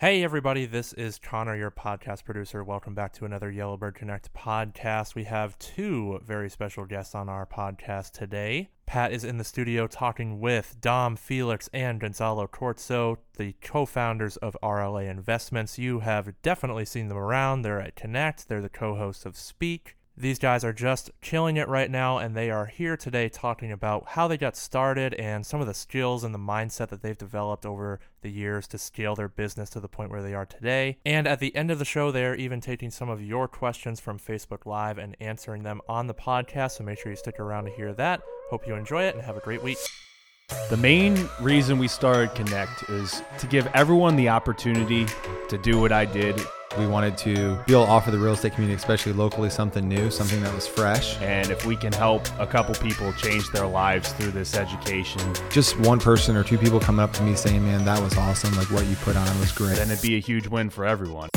Hey, everybody, this is Connor, your podcast producer. Welcome back to another Yellowbird Connect podcast. We have two very special guests on our podcast today. Pat is in the studio talking with Dom Felix and Gonzalo Corzo, the co founders of RLA Investments. You have definitely seen them around. They're at Connect, they're the co hosts of Speak. These guys are just killing it right now, and they are here today talking about how they got started and some of the skills and the mindset that they've developed over the years to scale their business to the point where they are today. And at the end of the show, they're even taking some of your questions from Facebook Live and answering them on the podcast. So make sure you stick around to hear that. Hope you enjoy it and have a great week. The main reason we started Connect is to give everyone the opportunity to do what I did we wanted to be able to offer the real estate community, especially locally, something new, something that was fresh. And if we can help a couple people change their lives through this education, just one person or two people coming up to me saying, "Man, that was awesome! Like what you put on was great." Then it'd be a huge win for everyone.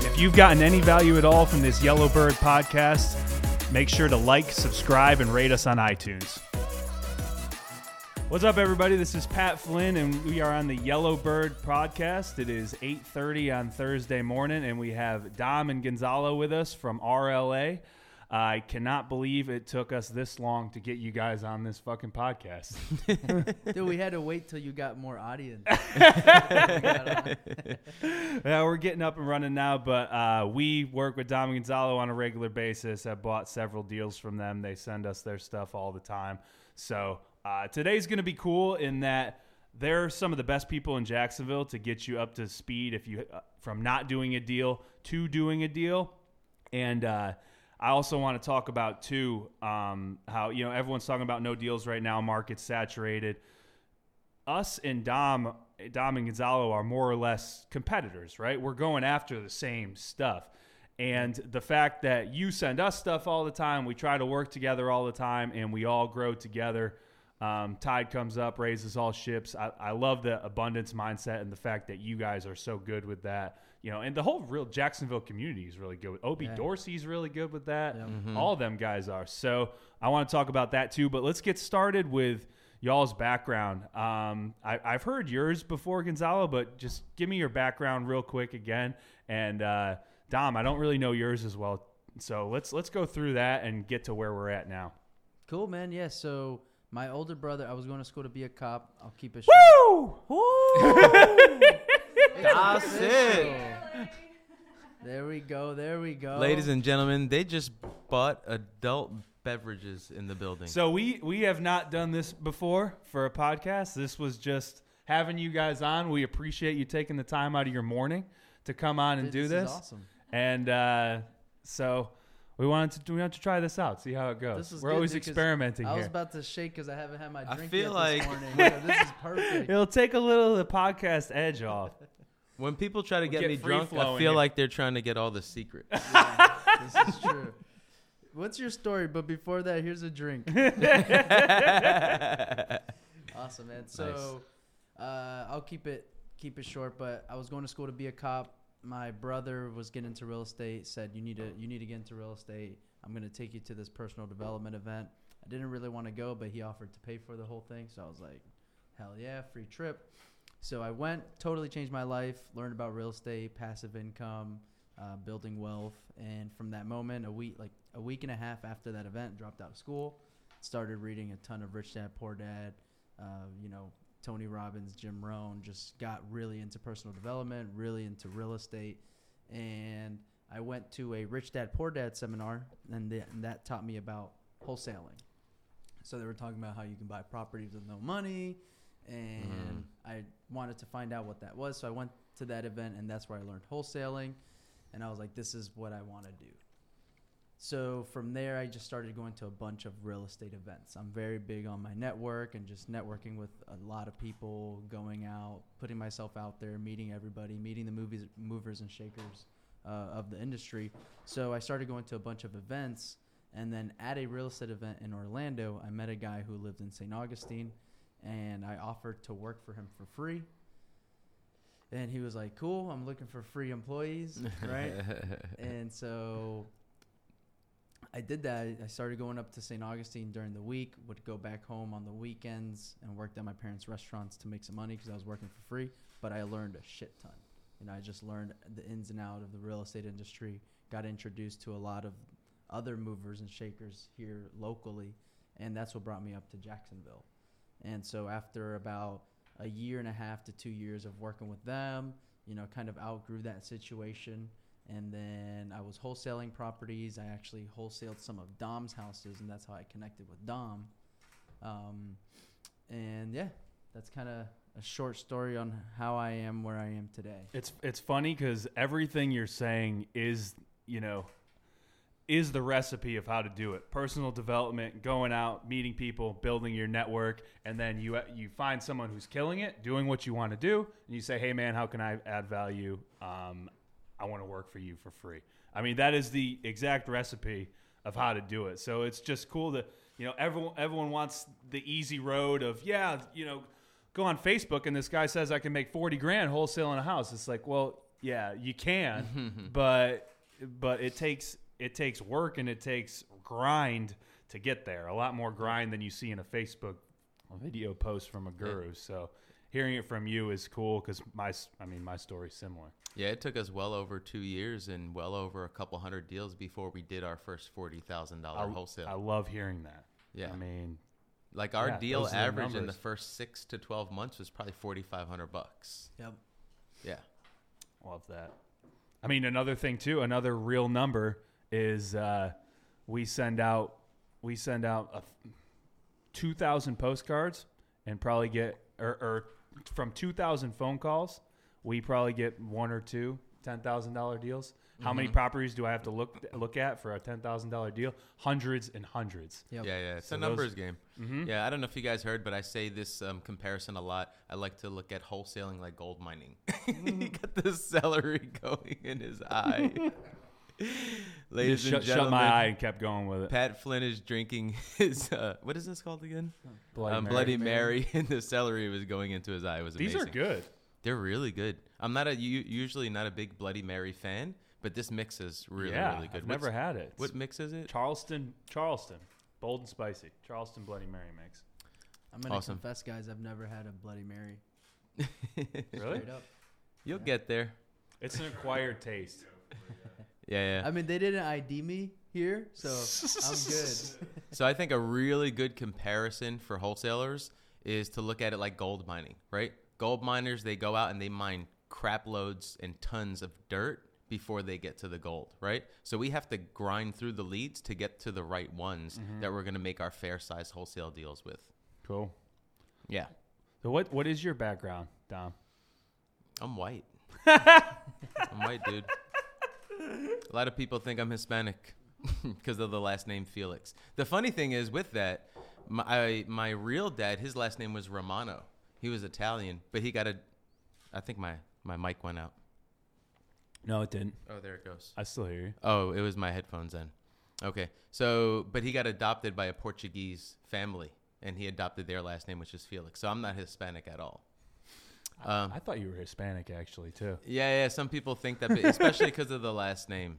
If you've gotten any value at all from this Yellowbird podcast, make sure to like, subscribe, and rate us on iTunes. What's up, everybody? This is Pat Flynn, and we are on the Yellowbird podcast. It is 8.30 on Thursday morning, and we have Dom and Gonzalo with us from RLA. I cannot believe it took us this long to get you guys on this fucking podcast. Dude, we had to wait till you got more audience. yeah, we're getting up and running now, but uh, we work with Dom Gonzalo on a regular basis. I've bought several deals from them. They send us their stuff all the time. So uh, today's going to be cool in that they're some of the best people in Jacksonville to get you up to speed if you uh, from not doing a deal to doing a deal. And uh, I also want to talk about too um, how you know everyone's talking about no deals right now, market saturated. Us and Dom, Dom and Gonzalo are more or less competitors, right? We're going after the same stuff. And the fact that you send us stuff all the time, we try to work together all the time, and we all grow together um, tide comes up, raises all ships. I, I love the abundance mindset and the fact that you guys are so good with that. You know, and the whole real Jacksonville community is really good. With Obie yeah. Dorsey's really good with that. Yeah. Mm-hmm. All of them guys are. So I want to talk about that too. But let's get started with y'all's background. Um, I, have heard yours before, Gonzalo, but just give me your background real quick again. And uh, Dom, I don't really know yours as well. So let's let's go through that and get to where we're at now. Cool, man. Yeah. So my older brother, I was going to school to be a cop. I'll keep it short. Woo! Woo! That's it. There we go. There we go. Ladies and gentlemen, they just bought adult beverages in the building. So we we have not done this before for a podcast. This was just having you guys on. We appreciate you taking the time out of your morning to come on and this do this. awesome. And uh, so we wanted to we want to try this out, see how it goes. We're always experimenting I here. was about to shake because I haven't had my drink I feel yet like this morning. yeah, this is perfect. It'll take a little of the podcast edge off. When people try to get, get, me drunk, I feel here. like they're trying to get all the secrets. Yeah, this is true. What's your story? But before that, here's a drink. awesome, man. So nice. uh, I'll keep it keep it short. But I was going to school to be a cop my brother was getting into real estate. Said you need to you need to get into real estate. I'm going to take you to this personal development event. I didn't really want to go, but he offered to pay for the whole thing. So I was like, hell yeah, free trip. So I went, totally changed my life, learned about real estate, passive income, uh, building wealth, and from that moment, a week like a week and a half after that event, dropped out of school, started reading a ton of Rich Dad Poor Dad, uh, you know, Tony Robbins, Jim Rohn, just got really into personal development, really into real estate. And I went to a Rich Dad Poor Dad seminar, and, th- and that taught me about wholesaling. So they were talking about how you can buy properties with no money, and mm. I wanted to find out what that was. So I went to that event, and that's where I learned wholesaling. And I was like, this is what I want to do. So from there, I just started going to a bunch of real estate events. I'm very big on my network and just networking with a lot of people, going out, putting myself out there, meeting everybody, meeting the movies, movers and shakers uh, of the industry. So I started going to a bunch of events. And then at a real estate event in Orlando, I met a guy who lived in St. Augustine, and I offered to work for him for free. And he was like, "Cool, I'm looking for free employees, right?" and so I did that. I started going up to St. Augustine during the week. Would go back home on the weekends and worked at my parents' restaurants to make some money because I was working for free. But I learned a shit ton. You know, I just learned the ins and out of the real estate industry. Got introduced to a lot of other movers and shakers here locally, and that's what brought me up to Jacksonville. And so after about a year and a half to two years of working with them, you know, kind of outgrew that situation. And then I was wholesaling properties. I actually wholesaled some of Dom's houses, and that's how I connected with Dom. Um, and yeah, that's kind of a short story on how I am where I am today. It's it's funny because everything you're saying is you know is the recipe of how to do it. Personal development, going out, meeting people, building your network, and then you you find someone who's killing it, doing what you want to do, and you say, "Hey, man, how can I add value? Um, I want to work for you for free." I mean, that is the exact recipe of how to do it. So it's just cool that you know everyone everyone wants the easy road of yeah, you know, go on Facebook and this guy says I can make forty grand wholesaling a house. It's like, well, yeah, you can, but but it takes it takes work and it takes grind to get there. A lot more grind than you see in a Facebook video post from a guru. So hearing it from you is cool because my I mean my story's similar. Yeah, it took us well over two years and well over a couple hundred deals before we did our first forty thousand dollar wholesale. I love hearing that. yeah, I mean, like our yeah, deal those the average in the first six to twelve months was probably forty five hundred bucks. Yep. Yeah, love that. I mean, another thing too, another real number is uh, we send out we send out a two thousand postcards and probably get or, or from two thousand phone calls, we probably get one or two ten thousand dollar deals. How many properties do I have to look look at for a ten thousand dollar deal? Hundreds and hundreds. Yep. yeah, yeah. It's So a those- numbers game. Mm-hmm. Yeah, I don't know if you guys heard, but I say this um, comparison a lot. I like to look at wholesaling like gold mining. he got the celery going in his eye. Ladies Just and shut, gentlemen, shut my eye and kept going with it. Pat Flynn is drinking his uh, what is this called again? Bloody um, Mary. Bloody Mary, and the celery was going into his eye. It was These amazing. are good. They're really good. I'm not a usually not a big Bloody Mary fan, but this mix is really yeah, really good. I've never had it. What mix is it? Charleston, Charleston, bold and spicy. Charleston Bloody Mary mix. I'm gonna Awesome. confess, guys. I've never had a Bloody Mary. Really? Up. You'll get there. It's an acquired taste. Yeah, yeah. I mean, they didn't ID me here, so I'm good. So I think a really good comparison for wholesalers is to look at it like gold mining, right? Gold miners, they go out and they mine crap loads and tons of dirt before they get to the gold, right? So we have to grind through the leads to get to the right ones mm-hmm. that we're going to make our fair size wholesale deals with. Cool. Yeah. So what what is your background, Dom? I'm white. I'm white, dude. A lot of people think I'm Hispanic because of the last name Felix. The funny thing is, with that, my I, my real dad, his last name was Romano. He was Italian, but he got a. I think my my mic went out. No, it didn't. Oh, there it goes. I still hear you. Oh, it was my headphones then. Okay, so but he got adopted by a Portuguese family, and he adopted their last name, which is Felix. So I'm not Hispanic at all. Um, I thought you were Hispanic actually too. Yeah, yeah. Some people think that, but especially because of the last name.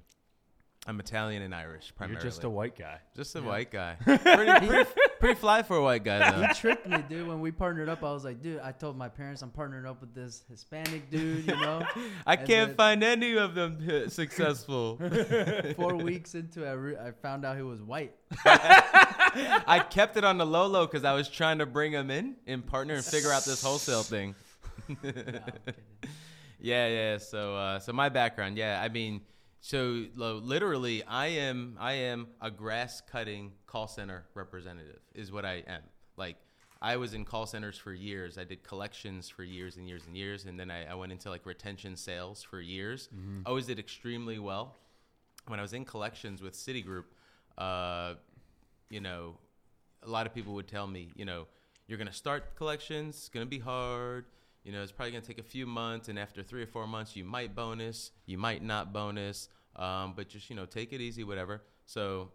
I'm Italian and Irish primarily. You're just a white guy. Just a white guy. pretty, pretty, pretty fly for a white guy though. He tricked me, dude. When we partnered up, I was like, dude, I told my parents I'm partnering up with this Hispanic dude. You know, I And can't find any of them uh, successful. four weeks into it, I, re- I found out he was white. I kept it on the low low because I was trying to bring him in and partner and figure out this wholesale thing. Nah, Yeah, yeah. So, uh, so my background, yeah. I mean, so literally, I am, I am a grass cutting call center representative. Is what I am. Like, I was in call centers for years. I did collections for years and years and years, and then I, I went into like retention sales for years. Always did extremely well. When I was in collections with Citigroup, uh, you know, a lot of people would tell me, you know, you're going to start collections, it's going to be hard. You know, it's probably going to take a few months, and after three or four months, you might bonus, you might not bonus, um, but just, you know, take it easy, whatever. So,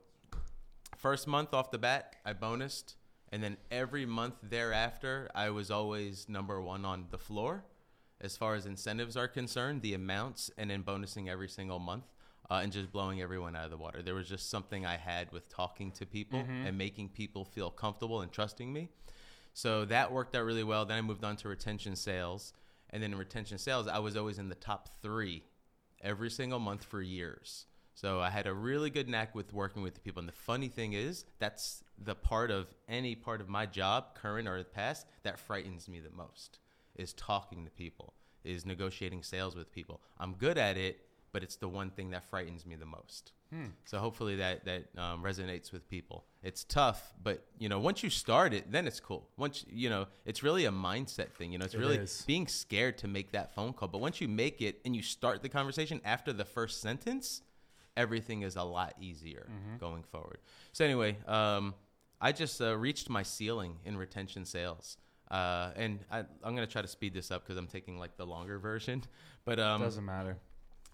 first month off the bat, I bonused, and then every month thereafter, I was always number one on the floor as far as incentives are concerned, the amounts, and then bonusing every single month. uh, and just blowing everyone out of the water. There was just something I had with talking to people and making people feel comfortable and trusting me. So that worked out really well. Then I moved on to retention sales. And then in retention sales, I was always in the top three every single month for years. So I had a really good knack with working with the people. And the funny thing is, that's the part of any part of my job, current or past, that frightens me the most is talking to people, is negotiating sales with people. I'm good at it, but it's the one thing that frightens me the most. So hopefully that that um, resonates with people. It's tough, but you know, once you start it, then it's cool. Once you know, it's really a mindset thing. You know, it's It really is. being scared to make that phone call. But once you make it and you start the conversation after the first sentence, everything is a lot easier going forward. So anyway, um, I just uh, reached my ceiling in retention sales. Uh, and I, I'm gonna try to speed this up because I'm taking like the longer version, but um, Doesn't matter.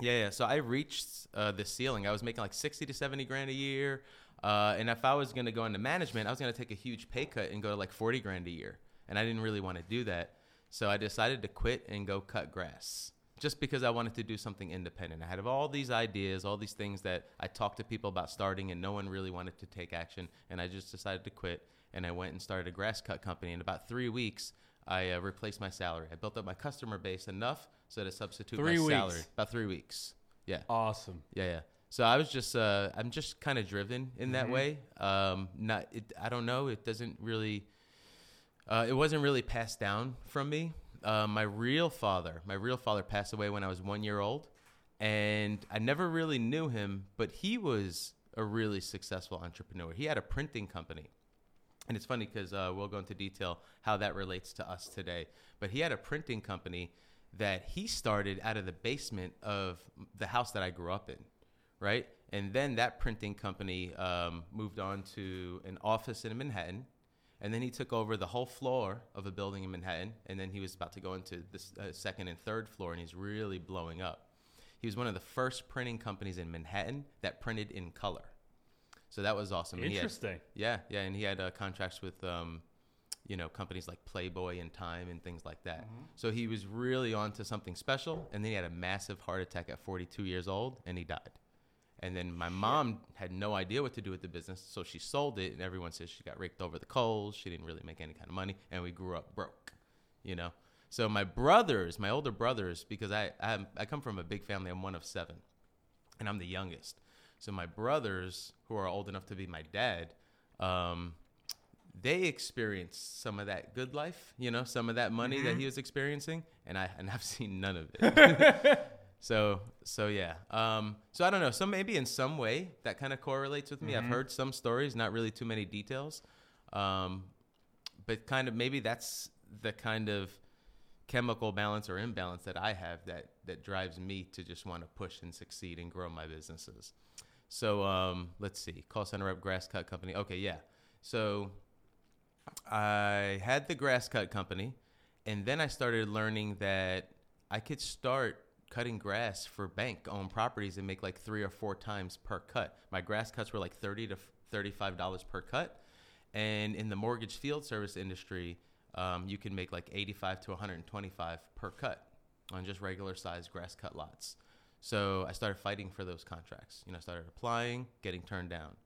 Yeah, yeah. So I reached uh, the ceiling. I was making like sixty to seventy grand a year, uh, and if I was going to go into management, I was going to take a huge pay cut and go to like forty grand a year, and I didn't really want to do that. So I decided to quit and go cut grass, just because I wanted to do something independent. I had all these ideas, all these things that I talked to people about starting, and no one really wanted to take action. And I just decided to quit, and I went and started a grass cut company. In about three weeks, I uh, replaced my salary. I built up my customer base enough so to substitute Three my weeks. salary. About three weeks. Yeah. Awesome. Yeah, yeah. So I was just, uh, I'm just kind of driven in that way. Um, not, it, I don't know. It doesn't really, uh, it wasn't really passed down from me. Uh, my real father, my real father passed away when I was one year old, and I never really knew him, but he was a really successful entrepreneur. He had a printing company. And it's funny because uh, we'll go into detail how that relates to us today. But he had a printing company that he started out of the basement of the house that I grew up in, right? And then that printing company um, moved on to an office in Manhattan. And then he took over the whole floor of a building in Manhattan. And then he was about to go into the uh, second and third floor, and he's really blowing up. He was one of the first printing companies in Manhattan that printed in color. So that was awesome. And he had- Interesting. yeah, yeah, and he had uh, contracts with, um, you know, companies like Playboy and Time and things like that. So he was really on to something special. And then he had a massive heart attack at 42 years old, and he died. And then my mom had no idea what to do with the business, so she sold it, and everyone says she got raked over the coals. She didn't really make any kind of money, and we grew up broke, you know. So my brothers, my older brothers, because I I, I come from a big family. I'm one of seven, and I'm the youngest. So my brothers, who are old enough to be my dad, um, they experienced some of that good life, you know, some of that money that he was experiencing, and I and I've seen none of it. so so yeah, um, so I don't know. So maybe in some way that kind of correlates with me. I've heard some stories, not really too many details, um, but kind of maybe that's the kind of chemical balance or imbalance that I have that that drives me to just want to push and succeed and grow my businesses. So um, let's see, call center rep, grass cut company. Okay, yeah. So I had the grass cut company, and then I started learning that I could start cutting grass for bank owned properties and make like three or four times per cut. My grass cuts were like thirty to thirty-five dollars per cut, and in the mortgage field service industry, um, you can make like eighty-five to one hundred and twenty-five per cut on just regular sized grass cut lots. So I started fighting for those contracts. You know, I started applying, getting turned down,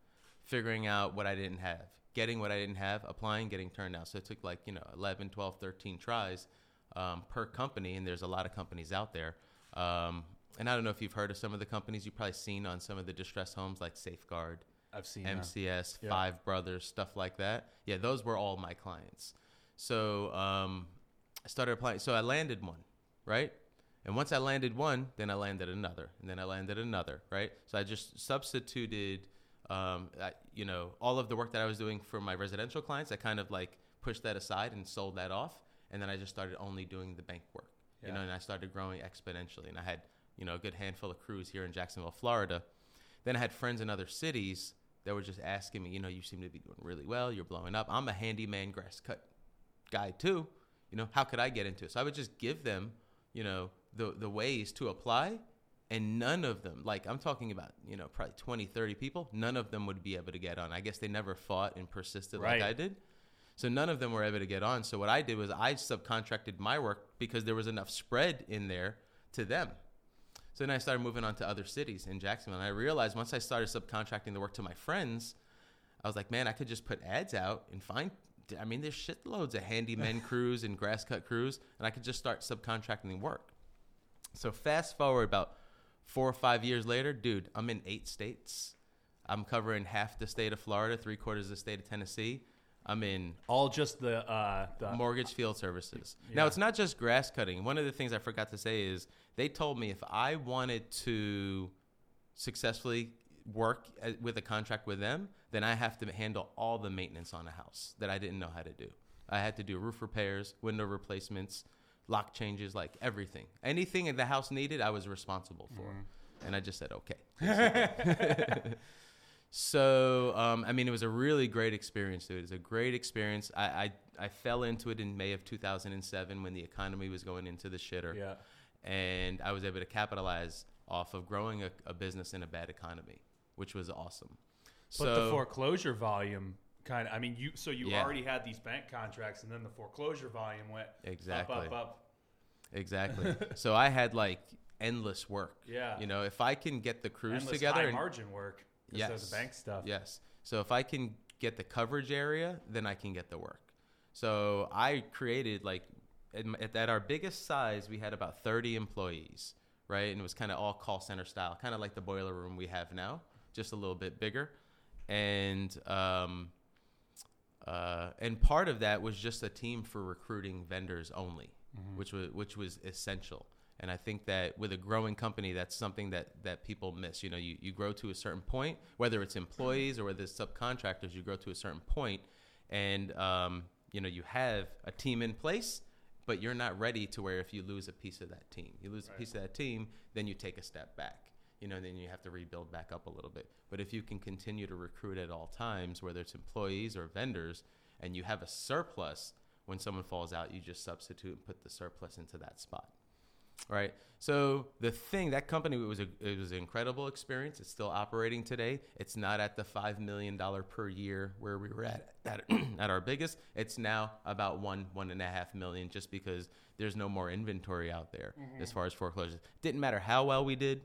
figuring out what I didn't have, getting what I didn't have, applying, getting turned down. So it took like, you know, 11, 12, 13 tries um, per company. And there's a lot of companies out there. Um, and I don't know if you've heard of some of the companies you've probably seen on some of the distressed homes like Safeguard, I've seen. MCS, Yeah. Five Brothers, stuff like that. Yeah, those were all my clients. So um, I started applying. So I landed one, right? And once I landed one, then I landed another, and then I landed another, right? So I just substituted, um, I, you know, all of the work that I was doing for my residential clients. I kind of like pushed that aside and sold that off, and then I just started only doing the bank work, yeah. you know, and I started growing exponentially. And I had, you know, a good handful of crews here in Jacksonville, Florida. Then I had friends in other cities that were just asking me, you know, you seem to be doing really well. You're blowing up. I'm a handyman grass cut guy too. You know, how could I get into it? So I would just give them, you know, the the ways to apply and none of them, like I'm talking about, you know, probably 20, 30 people, none of them would be able to get on. I guess they never fought and persisted Right. like I did. So none of them were able to get on. So what I did was I subcontracted my work because there was enough spread in there to them. So then I started moving on to other cities in Jacksonville. And I realized once I started subcontracting the work to my friends, I was like, man, I could just put ads out and find. I mean, there's shitloads of handyman crews and grass cut crews, and I could just start subcontracting the work. So fast forward about four or five years later, dude, I'm in eight states. I'm covering half the state of Florida, three quarters of the state of Tennessee. I'm in All just the uh, the mortgage field services. Now, it's not just grass cutting. One of the things I forgot to say is they told me if I wanted to successfully work uh, with a contract with them, then I have to handle all the maintenance on a house that I didn't know how to do. I had to do roof repairs, window replacements, lock changes, like everything. Anything in the house needed, I was responsible for. And I just said, okay. So, um, I mean, it was a really great experience, dude. It was a great experience. I, I, I fell into it in May of 2007 when the economy was going into the shitter. yeah. And I was able to capitalize off of growing a, a business in a bad economy, which was awesome. But the foreclosure volume kind of. I mean, you so you Yeah. already had these bank contracts, and then the foreclosure volume went Exactly. up, up, up. Exactly. so I had like endless work. Yeah. You know, if I can get the crews Endless together high and margin work. Yes. Yes. the bank stuff. Yes. So if I can get the coverage area, then I can get the work. So I created like at our biggest size, we had about 30 employees, right? And it was kind of all call center style, kind of like the boiler room we have now, just a little bit bigger. And um, uh, and part of that was just a team for recruiting vendors only, which was which was essential. And I think that with a growing company, that's something that that people miss. You know, you, you grow to a certain point, whether it's employees or whether it's subcontractors, you grow to a certain point, and um, you know you have a team in place, but you're not ready to where if you lose a piece of that team, you lose a piece of that team, then you take a step back. You know, then you have to rebuild back up a little bit. But if you can continue to recruit at all times, whether it's employees or vendors, and you have a surplus, when someone falls out, you just substitute and put the surplus into that spot right? So the thing that company was a it was an incredible experience. It's still operating today. It's not at the five million dollar per year where we were at at, at our biggest. It's now about one one and a half million, just because there's no more inventory out there mm-hmm. as far as foreclosures. Didn't matter how well we did.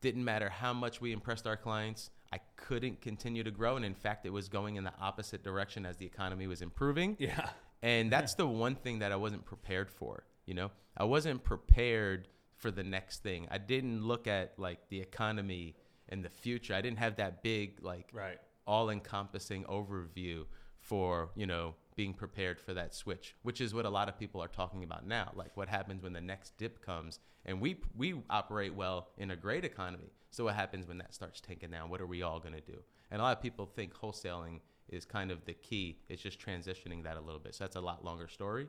Didn't matter how much we impressed our clients. I couldn't continue to grow, and in fact, it was going in the opposite direction as the economy was improving. Yeah. And that's the one thing that I wasn't prepared for. You know, I wasn't prepared for the next thing. I didn't look at like the economy and the future. I didn't have that big like Right. all-encompassing overview for you know being prepared for that switch, which is what a lot of people are talking about now. Like what happens when the next dip comes, and we we operate well in a great economy. So what happens when that starts tanking down? What are we all going to do? And a lot of people think wholesaling is kind of the key. It's just transitioning that a little bit. So that's a lot longer story.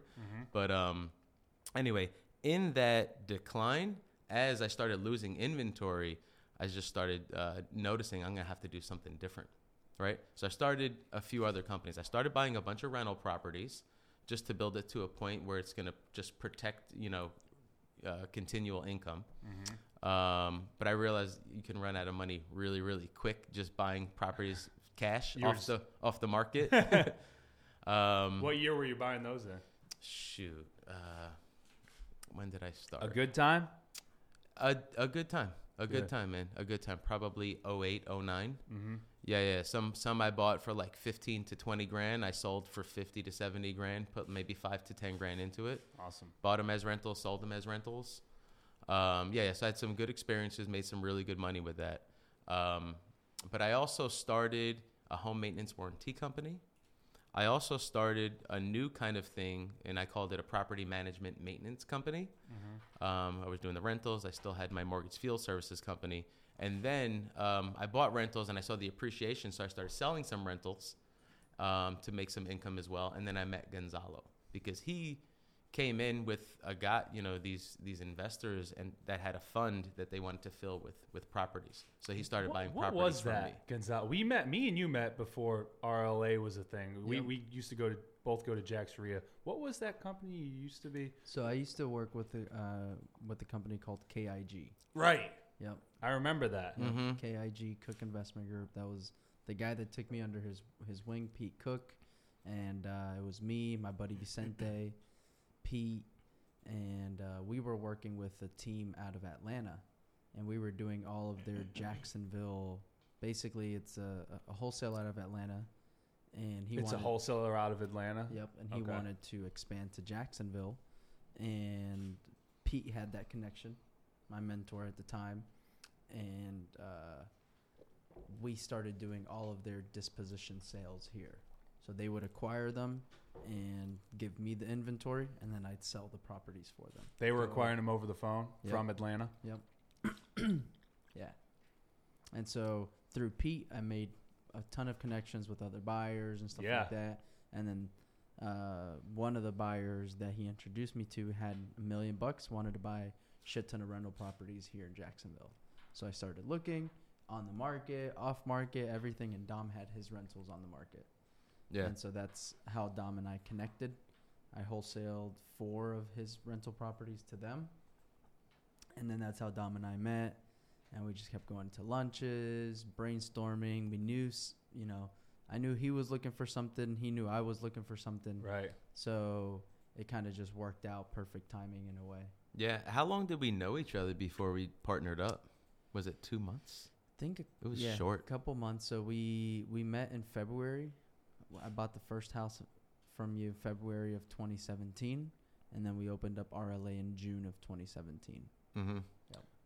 But um, anyway, in that decline, as I started losing inventory, I just started uh, noticing I'm gonna have to do something different, right? So I started a few other companies. I started buying a bunch of rental properties just to build it to a point where it's gonna just protect, you know, uh, continual income. Um, but I realized you can run out of money really, really quick just buying properties cash off the off the market. um, What year were you buying those in? shoot, uh, when did I start? A good time. A, a good time. A good Good. time, man. A good time. Probably 08, 09. Mm-hmm. Yeah, yeah. Some some I bought for like 15 to 20 grand. I sold for 50 to 70 grand. Put maybe 5 to 10 grand into it. Awesome. Bought them as rentals, sold them as rentals. Um, yeah, yeah. So I had some good experiences, made some really good money with that. Um, but I also started a home maintenance warranty company. I also started a new kind of thing, and I called it a property management maintenance company. Um, I was doing the rentals. I still had my mortgage field services company. And then um, I bought rentals and I saw the appreciation, so I started selling some rentals um, to make some income as well. And then I met Gonzalo because he came in with a guy, you know, these these investors and that had a fund that they wanted to fill with with properties. So he started What, buying what properties was that, me. Gonzalo? We met. Me and you met before RLA was a thing. We Yep. we used to go to both go to JaxREIA. What was that company you used to be? So I used to work with a uh, with the company called KIG. Right. Yep. I remember that. Yep. Mhm. KIG Cook Investment Group. That was the guy that took me under his his wing, Pete Cook, and uh, it was me, my buddy Vicente, Pete, and uh, we were working with a team out of Atlanta, and we were doing all of their Jacksonville. Basically, it's a, a wholesale out of Atlanta, and he it's wanted, a wholesaler out of Atlanta. Yep, and he Okay. wanted to expand to Jacksonville, and Pete had that connection, my mentor at the time, and uh, we started doing all of their disposition sales here. So they would acquire them and give me the inventory, and then I'd sell the properties for them. They were So- acquiring them over the phone Yep. from Atlanta. Yep. yeah. And so through Pete, I made a ton of connections with other buyers and stuff Yeah. like that. And then uh, one of the buyers that he introduced me to had a million bucks, wanted to buy shit ton of rental properties here in Jacksonville. So I started looking on the market, off market, everything, and Dom had his rentals on the market. Yeah. And so that's how Dom and I connected. I wholesaled four of his rental properties to them. And then that's how Dom and I met. And we just kept going to lunches, brainstorming. We knew, you know, I knew he was looking for something. He knew I was looking for something. Right. So it kind of just worked out perfect timing in a way. Yeah. How long did we know each other before we partnered up? Was it two months? I think a- It was yeah, short. couple months. So we we met in February. I bought the first house from you February of 2017, and then we opened up RLA in June of 2017. Mm-hmm.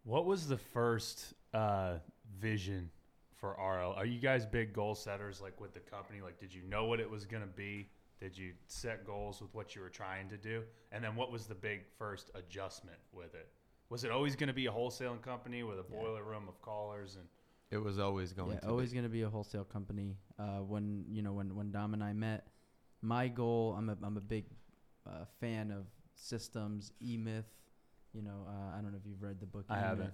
What was the first uh, vision for RL? Are you guys big goal setters like with the company? Like, did you know what it was going to be? Did you set goals with what you were trying to do? And then what was the big first adjustment with it? Was it always going to be a wholesaling company with a Yeah. boiler room of callers and It was always going yeah, to always be. going to be a wholesale company. Uh, when you know when when Dom and I met, my goal. I'm a I'm a big uh, fan of systems. E Myth. You know, uh, I don't know if you've read the book. I haven't.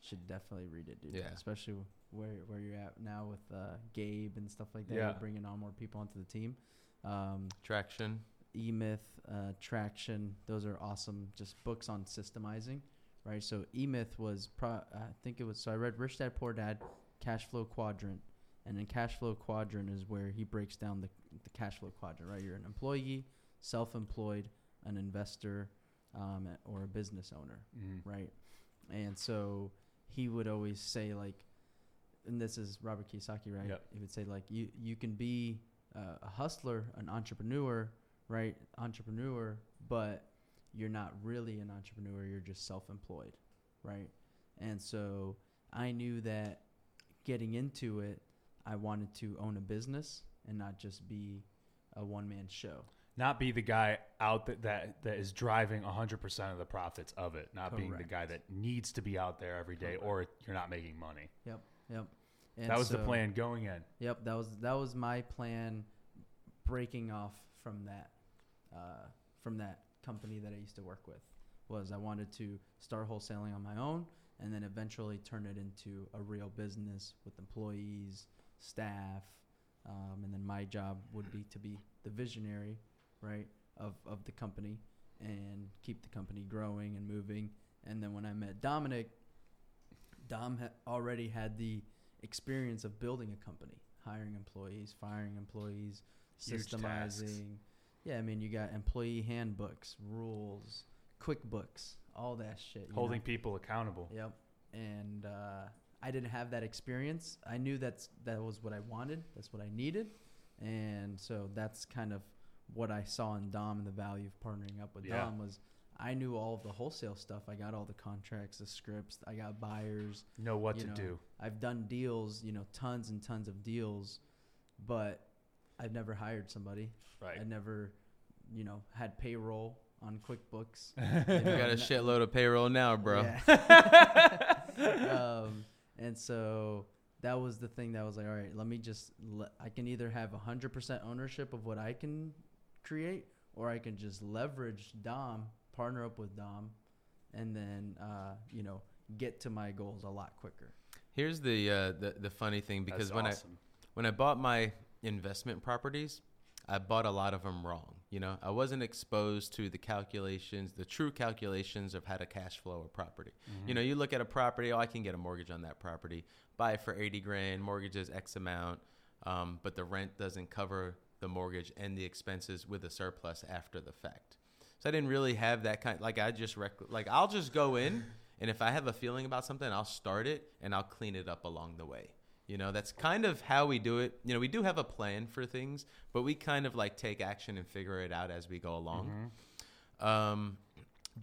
Should definitely read it, dude. Yeah. Especially where where you're at now with uh, Gabe and stuff like that. Yeah. You're bringing on more people onto the team. Um, Traction. E Myth, uh, Traction. Those are awesome. Just books on systemizing, right? So E Myth was, pro- I think it was. So I read Rich Dad Poor Dad, Cash Flow Quadrant, and then Cash Flow Quadrant is where he breaks down the the cash flow quadrant, right? You're an employee, self-employed, an investor, um, or a business owner, mm, right? And so he would always say like, and this is Robert Kiyosaki, right? Yep. He would say like, you you can be uh, a hustler, an entrepreneur, right? Entrepreneur, but you're not really an entrepreneur. You're just self-employed, right? And so I knew that getting into it, I wanted to own a business and not just be a one-man show. not be the guy out that that, that is driving 100% of the profits of it, not being the guy that needs to be out there every day or you're not making money. Yep, yep. And that was the plan going in. Yep, that was that was my plan. Breaking off from that, uh, from that company that I used to work with, was I wanted to start wholesaling on my own, and then eventually turn it into a real business with employees, staff, um, and then my job would be to be the visionary, right, of of the company, and keep the company growing and moving. And then when I met Dominic, Dom ha- already had the experience of building a company, hiring employees, firing employees, Huge tasks. Yeah, I mean, you got employee handbooks, rules, QuickBooks, all that shit. Holding know? people accountable. Yep. And uh, I didn't have that experience. I knew that's that was what I wanted. That's what I needed, and so that's kind of what I saw in Dom and the value of partnering up with Yeah. Dom was. I knew all of the wholesale stuff. I got all the contracts, the scripts. I got buyers. Know what you to know, do. I've done deals, you know, tons and tons of deals, but I've never hired somebody. Right. I never, you know, had payroll on QuickBooks. You you know, got a shitload of payroll now, bro. Yeah. um, and so that was the thing that was like, all right, let me just, le- I can either have 100% ownership of what I can create, or I can just leverage Dom, partner up with Dom, and then, uh, you know, get to my goals a lot quicker. Here's the, uh, the the funny thing because That's when awesome. I when I bought my investment properties, I bought a lot of them wrong. You know, I wasn't exposed to the calculations, the true calculations of how to cash flow a property. Mm-hmm. You know, you look at a property, oh, I can get a mortgage on that property, buy it for 80 grand, mortgage is X amount, um, but the rent doesn't cover the mortgage and the expenses with a surplus after the fact. So I didn't really have that kind. Like I just rec- like I'll just go in And if I have a feeling about something, I'll start it and I'll clean it up along the way. You know, that's kind of how we do it. You know, we do have a plan for things, but we kind of like take action and figure it out as we go along. Um,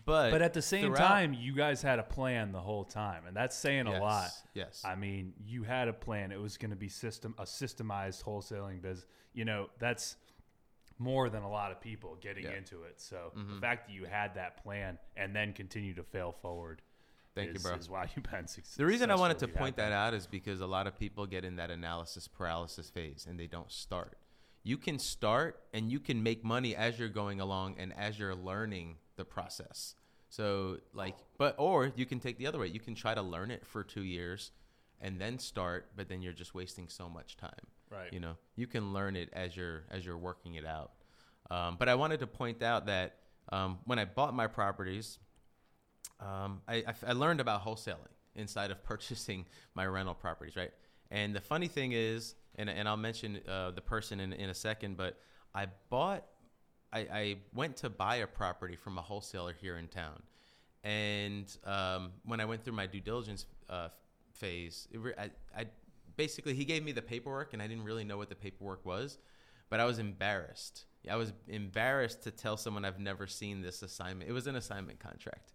but But at the same time, you guys had a plan the whole time, and that's saying a lot. yes. I mean, you had a plan. It was going to be system a systemized wholesaling business. You know, that's more than a lot of people getting Yeah. Mm-hmm. into it. So the fact that you had that plan and then continue to fail forward, Thank you, is, bro. is why you've been successful. The reason I wanted to point that out is because a lot of people get in that analysis paralysis phase and they don't start. You can start and you can make money as you're going along and as you're learning the process. So, like, but, or you can take the other way. You can try to learn it for two years and then start, but then you're just wasting so much time. Right. You know, you can learn it as you're as you're working it out. Um, but I wanted to point out that um, when I bought my properties, um, I, I, learned about wholesaling inside of purchasing my rental properties, right? And the funny thing is, and, and I'll mention uh, the person in, in a second, but I bought, I, I went to buy a property from a wholesaler here in town. And um, when I went through my due diligence uh, phase, re- I, I basically, he gave me the paperwork, and I didn't really know what the paperwork was, but I was embarrassed. I was embarrassed to tell someone I've never seen this assignment. It was an assignment contract.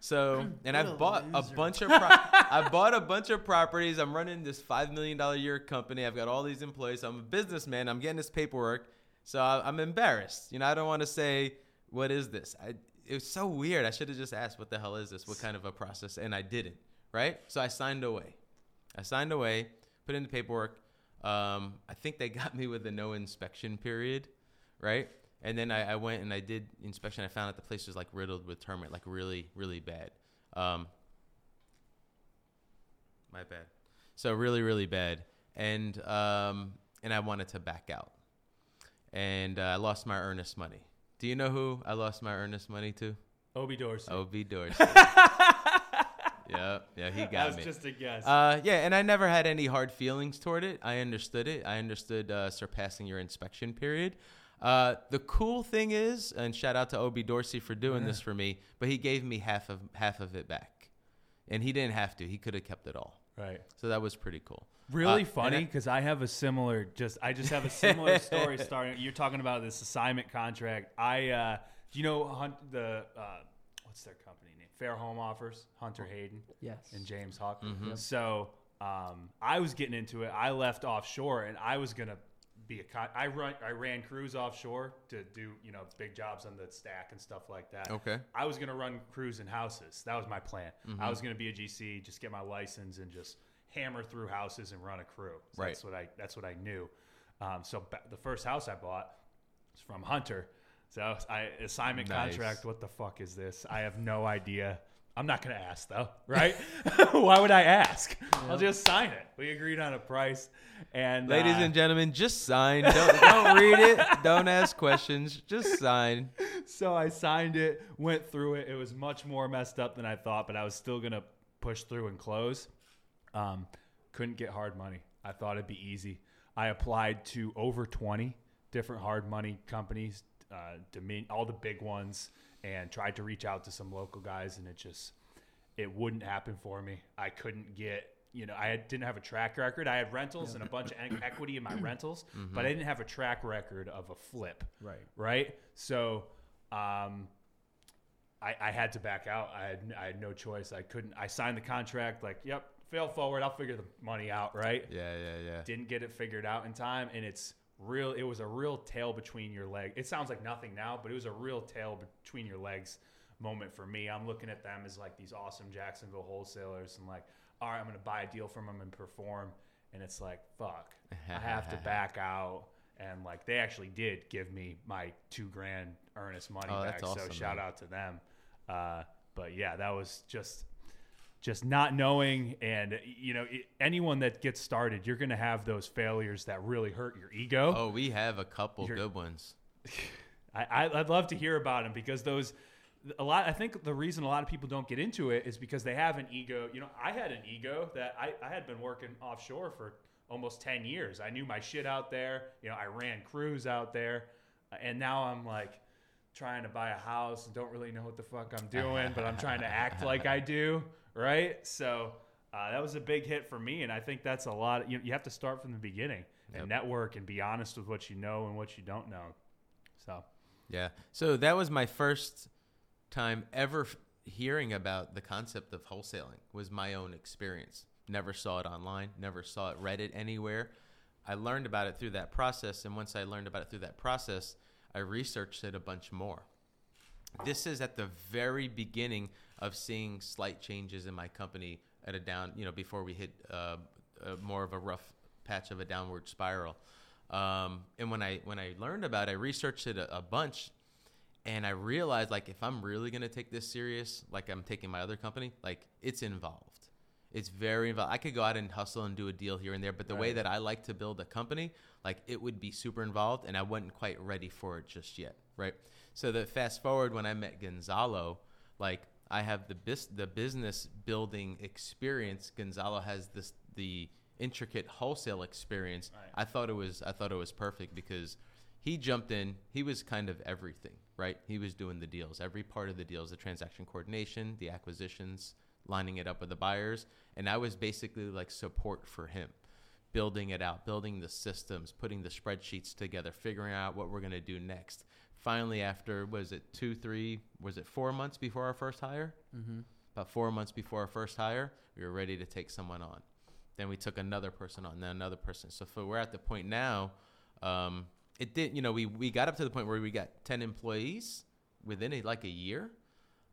So, and I've bought a bunch of, pro- I bought a bunch of properties. I'm running this five million dollar year company. I've got all these employees. I'm a businessman. I'm getting this paperwork, so I, I'm embarrassed. You know, I don't want to say what is this. I, it was so weird. I should have just asked, "What the hell is this? What kind of a process?" And I didn't. Right. So I signed away. I signed away, put in the paperwork. Um, I think they got me with a no inspection period, right? And then I, I went and I did inspection. I found out the place was like riddled with termite, like really, really bad. Um, my bad. So really, really bad. And um, and I wanted to back out, and uh, I lost my earnest money. Do you know who I lost my earnest money to? Obi Dorsey. Ob Dorsey. yeah, yeah, he got it. that was me. just a guess. Uh, yeah, and I never had any hard feelings toward it. I understood it. I understood uh, surpassing your inspection period. Uh, the cool thing is, and shout out to Ob Dorsey for doing this for me, but he gave me half of half of it back, and he didn't have to. He could have kept it all. right. So that was pretty cool. Really Uh, funny and I- because I, have a similar just I just have a similar story starting. You're talking about this assignment contract. I uh, do you know Hunt, the uh, what's their company name? Fair Home Offers. Hunter Hayden Yes. and James Hawk. Mm-hmm. So um, I was getting into it. I left offshore and I was gonna be a con- I run I ran crews offshore to do you know big jobs on the stack and stuff like that. Okay. I was gonna run crews in houses. That was my plan. Mm-hmm. I was gonna be a GC, just get my license and just hammer through houses and run a crew. So Right. That's what I that's what I knew. Um, so ba- the first house I bought was from Hunter. So I assignment Nice. contract. What the fuck is this? I have no idea. I'm not gonna ask though, right? Why would I ask? I'll just sign it. We agreed on a price, and Ladies uh, and gentlemen, just sign. Don't, don't read it. Don't ask questions. Just sign. so I signed it, went through it. It was much more messed up than I thought, but I was still gonna push through and close. Um, couldn't get hard money. I thought it'd be easy. I applied to over 20 different hard money companies, uh, Domin- all the big ones, and tried to reach out to some local guys, and it just it wouldn't happen for me. I couldn't get. You know, I had, didn't have a track record. I had rentals and a bunch of equity in my rentals, but I didn't have a track record of a flip Right. right? So, um, I, I had to back out. I had, I had no choice. I couldn't. I signed the contract. Like, yep, fail forward. I'll figure the money out. Right? Yeah, yeah, yeah. Didn't get it figured out in time, and it's real. It was a real tail between your leg. It sounds like nothing now, but it was a real tail between your legs moment for me. I'm looking at them as like these awesome Jacksonville wholesalers, and like, all right, I'm gonna buy a deal from them and perform. And it's like, fuck, I have to back out. And like, they actually did give me my two grand earnest money Oh, back. that's so shout man. out to them. Uh, but yeah, that was just just not knowing and you know anyone that gets started you're going to have those failures that really hurt your ego Oh, we have a couple You're- good ones. I, I'd love to hear about them because those a lot. I think the reason a lot of people don't get into it is because they have an ego. You know, I had an ego that I, I had been working offshore for almost ten years. I knew my shit out there. You know, I ran crews out there, and now I'm like, trying to buy a house and don't really know what the fuck I'm doing, but I'm trying to act like I do, right? So uh, that was a big hit for me, and I think that's a lot. You, you have to start from the beginning and network and be honest with what you know and what you don't know. So Yeah. So that was my first time ever hearing about the concept of wholesaling. Was my own experience. Never saw it online. Never saw it read it anywhere. I learned about it through that process, and once I learned about it through that process, I researched it a bunch more. This is at the very beginning of seeing slight changes in my company at a down, you know, before we hit uh, uh, more of a rough patch of a downward spiral. Um, and when I when I learned about it, I researched it a, a bunch, and I realized like if I'm really gonna take this serious, like I'm taking my other company, like it's involved. It's very involved. I could go out and hustle and do a deal here and there, but the way that I like to build a company, like it would be super involved, and I wasn't quite ready for it just yet, right? So the fast forward when I met Gonzalo, like I have the bis- the business building experience. Gonzalo has this the intricate wholesale experience. Right. I thought it was I thought it was perfect because he jumped in. He was kind of everything, right? He was doing the deals, every part of the deals, the transaction coordination, the acquisitions, lining it up with the buyers, and I was basically like support for him, building it out, building the systems, putting the spreadsheets together, figuring out what we're gonna do next. Finally, after was it two, three, was it four months before our first hire? Mm-hmm. about four months before our first hire, we were ready to take someone on. Then we took another person on, then another person. So we're at the point now. Um, it did, you know, we we got up to the point where we got ten employees within a, like a year,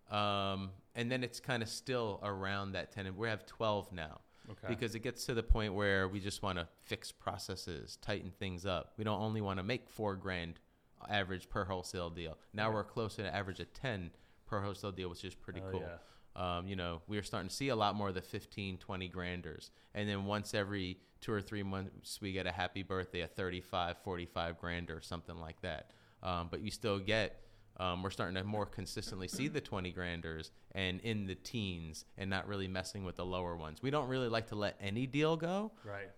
um, and then it's kind of still around that ten. and We have twelve now okay, because it gets to the point where we just want to fix processes, tighten things up. We don't only want to make four grand average per wholesale deal. Now Yeah. we're closer to average of ten per wholesale deal, which is pretty Hell cool. yeah. Um, you know, we are starting to see a lot more of the 15, 20 granders. And then once every two or three months, we get a happy birthday, a 35, 45 grander, something like that. Um, but you still get, um, we're starting to more consistently see the 20 granders and in the teens and not really messing with the lower ones. We don't really like to let any deal go. right.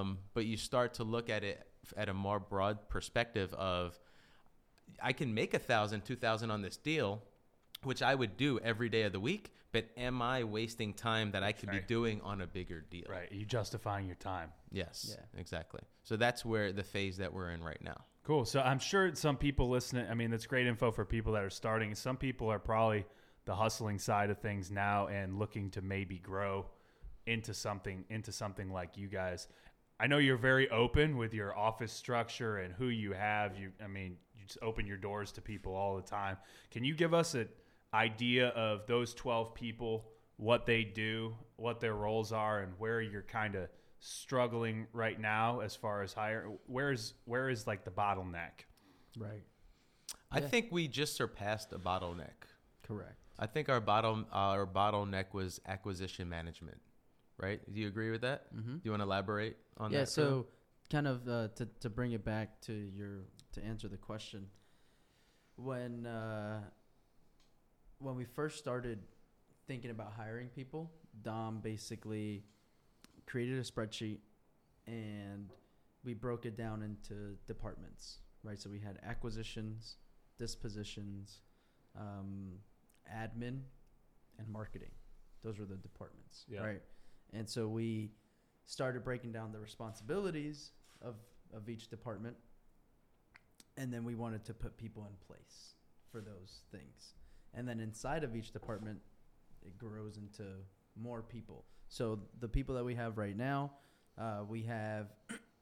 Um, but you start to look at it at a more broad perspective of I can make a thousand, two thousand on this deal, which I would do every day of the week. But am I wasting time that I could be doing on a bigger deal? Right. You justifying your time. Yes. Yeah. Exactly. So that's where the phase that we're in right now. Cool. So I'm sure some people listening, I mean, that's great info for people that are starting. Some people are probably the hustling side of things now and looking to maybe grow into something into something like you guys. I know you're very open with your office structure and who you have. You I mean, you just open your doors to people all the time. Can you give us an idea of those 12 people, what they do, what their roles are and where you're kind of struggling right now as far as hire where's where is like the bottleneck Right. I Yeah. think we just surpassed a bottleneck. Correct. I think our bottom our bottleneck was acquisition management. Right? Do you agree with that? Mm-hmm. Do you want to elaborate on yeah that? Phil? so kind of uh, to, to bring it back to your to answer the question when uh, when we first started thinking about hiring people dom basically created a spreadsheet and we broke it down into departments right? So we had acquisitions dispositions um, admin and marketing. Those were the departments Yeah. right? And so we started breaking down the responsibilities of, of each department and then we wanted to put people in place for those things and then inside of each department it grows into more people so the people that we have right now uh, we have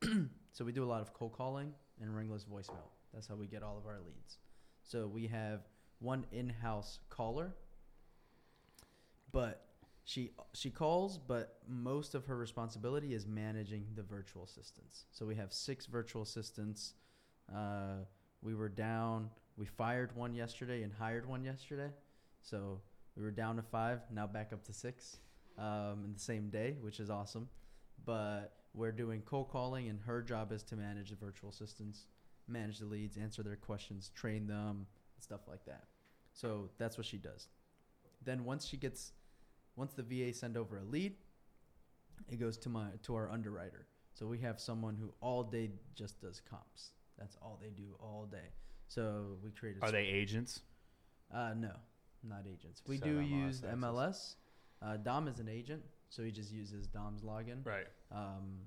so we do a lot of cold calling and ringless voicemail that's how we get all of our leads so we have one in-house caller but she she calls, but most of her responsibility is managing the virtual assistants. So we have six virtual assistants. Uh, we were down. We fired one yesterday and hired one yesterday. So we were down to five, now back up to six um, in the same day, which is awesome. But we're doing cold calling, and her job is to manage the virtual assistants, manage the leads, answer their questions, train them, stuff like that. So that's what she does. Then once she gets once the VA send over a lead, it goes to my to our underwriter. So we have someone who all day just does comps. That's all they do all day. So we created. Are they agents? Uh, no, not agents. We Set do MLS use access. MLS. Uh, Dom is an agent, so he just uses Dom's login. Right. Um,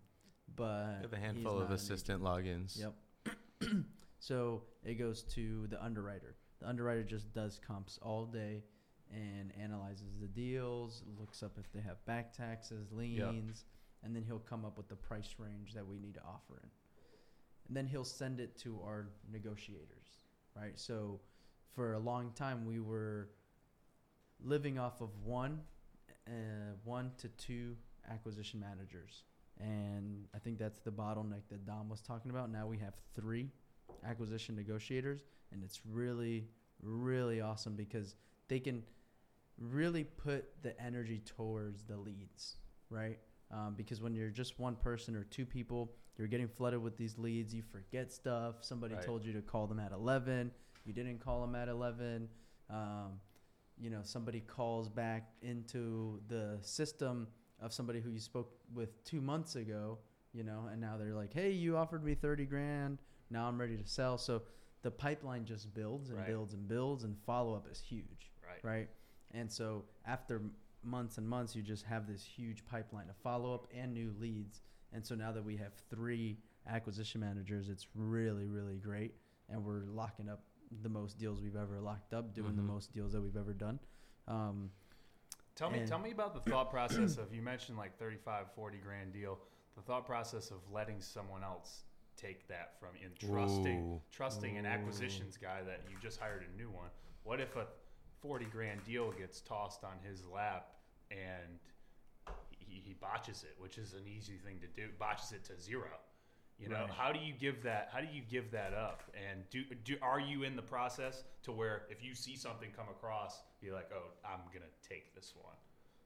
but We have a handful of assistant logins. Yep. so it goes to the underwriter. The underwriter just does comps all day and analyzes the deals, looks up if they have back taxes, liens, and then he'll come up with the price range that we need to offer in. And then he'll send it to our negotiators, right? So for a long time we were living off of one uh, one to two acquisition managers. And I think that's the bottleneck that Dom was talking about. Now we have three acquisition negotiators, and it's really, really awesome because they can really put the energy towards the leads, right? Um, because when you're just one person or two people, you're getting flooded with these leads. You forget stuff. Somebody Right. told you to call them at 11. You didn't call them at 11. Um, you know, somebody calls back into the system of somebody who you spoke with two months ago, you know, and now they're like, hey, you offered me 30 grand. Now I'm ready to sell. So the pipeline just builds and Right. builds and builds, and follow up is huge Right. right? And so after months and months, you just have this huge pipeline of follow up and new leads. And so now that we have three acquisition managers, it's really, really great. And we're locking up the most deals we've ever locked up, doing the Mhm. most deals that we've ever done. Um, Tell me, tell me about the thought process of you mentioned like 35, 40 grand deal. The thought process of letting someone else take that from you and trusting, Ooh. trusting an acquisitions guy that you just hired a new one. What if a 40 grand deal gets tossed on his lap and he, he botches it, which is an easy thing to do, botches it to zero. You know, Right. how do you give that? How do you give that up? And do, do are you in the process to where if you see something come across, you're like, oh, I'm gonna take this one,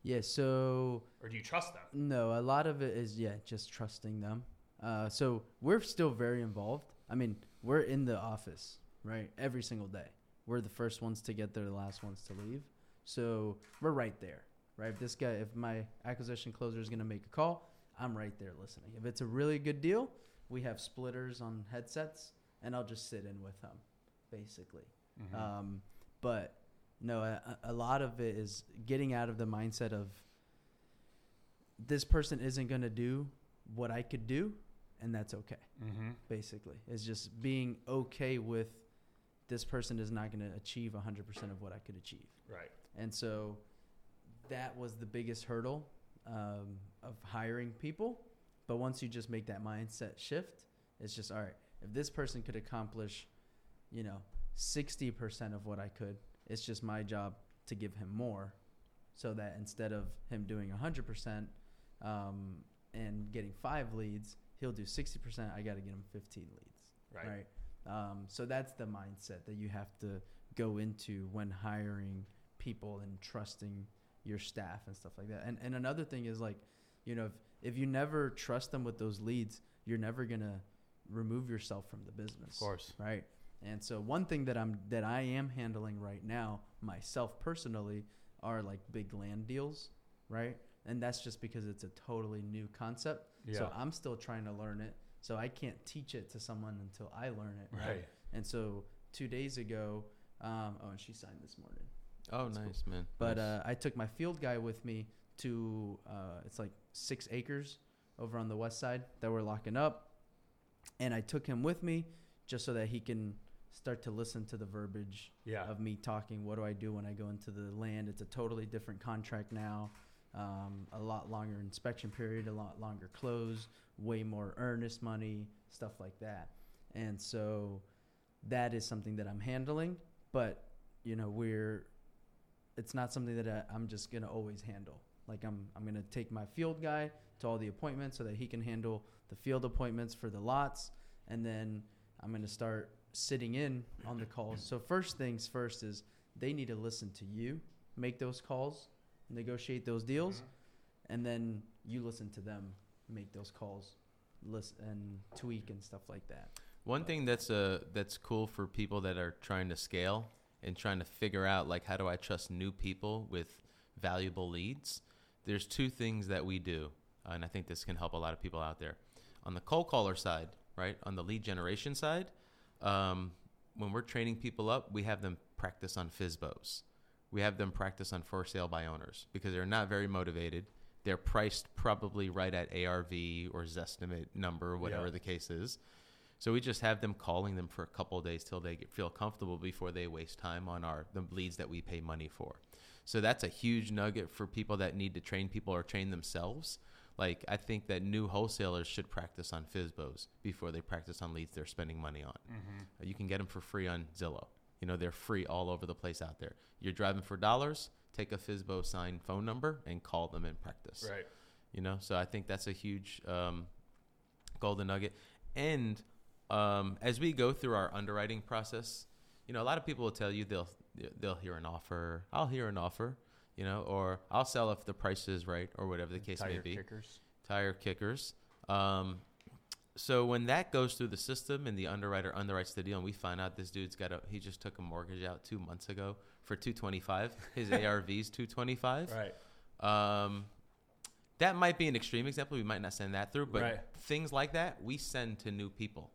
yeah, so or do you trust them? No, a lot of it is yeah, just trusting them. Uh, so we're still very involved. I mean, we're in the office right every single day. We're the first ones to get there, the last ones to leave. So we're right there, right? If this guy, if my acquisition closer is gonna make a call, I'm right there listening. If it's a really good deal, we have splitters on headsets, and I'll just sit in with them, basically. Mm-hmm. Um, but no, a, a lot of it is getting out of the mindset of this person isn't going to do what I could do, and that's okay. mm-hmm. Basically, it's just being okay with this person is not going to achieve 100% of what I could achieve. Right. And so that was the biggest hurdle um, of hiring people. But once you just make that mindset shift, it's just all right. If this person could accomplish, you know, 60% of what I could, it's just my job to give him more so that instead of him doing 100% um, and getting five leads, he'll do 60%. I got to get him 15 leads Right. right? Um, so that's the mindset that you have to go into when hiring people and trusting your staff and stuff like that. And and another thing is like, you know, if if you never trust them with those leads, you're never gonna remove yourself from the business, Of course. right? And so one thing that I'm that I am handling right now myself personally are like big land deals, right? And that's just because it's a totally new concept. Yeah. So I'm still trying to learn it. So I can't teach it to someone until I learn it. Right. And so two days ago, um, oh, and she signed this morning. Oh, That's cool. nice, man. But Nice. uh, I took my field guy with me to uh, it's like six acres over on the west side that we're locking up, and I took him with me just so that he can start to listen to the verbiage Yeah. of me talking. What do I do when I go into the land? It's a totally different contract now. Um, a lot longer inspection period, a lot longer close, way more earnest money, stuff like that. And so that is something that I'm handling. But you know, we're it's not something that I, I'm just gonna always handle. Like I'm I'm gonna take my field guy to all the appointments so that he can handle the field appointments for the lots, and then I'm gonna start sitting in on the calls. So first things first is they need to listen to you, make those calls, negotiate those deals, and then you listen to them, make those calls, listen and tweak and stuff like that. One thing that's uh that's cool for people that are trying to scale and trying to figure out like how do I trust new people with valuable leads. There's two things that we do, uh, and I think this can help a lot of people out there. On the cold caller side, right? On the lead generation side, um, when we're training people up, we have them practice on FSBOs. We have them practice on for sale by owners because they're not very motivated. They're priced probably right at ARV or Zestimate number, whatever Yeah. the case is. So we just have them calling them for a couple of days till they get, feel comfortable before they waste time on our the leads that we pay money for. So that's a huge nugget for people that need to train people or train themselves. Like I think that new wholesalers should practice on FSBOs before they practice on leads they're spending money on. Mm-hmm. You can get them for free on Zillow. You know they're free all over the place out there. You're driving for dollars. Take a FSBO signed phone number and call them and practice Right. you know so i think that's a huge um, golden nugget and um, as we go through our underwriting process you know a lot of people will tell you they'll they'll hear an offer i'll hear an offer you know or i'll sell if the price is right or whatever the case may be. Tire be kickers. tire kickers um, so when that goes through the system and the underwriter underwrites the deal and we find out this dude's got a he just took a mortgage out two months ago for 225 his arv's 225 Right. um, that might be an extreme example. We might not send that through, but Right. things like that we send to new people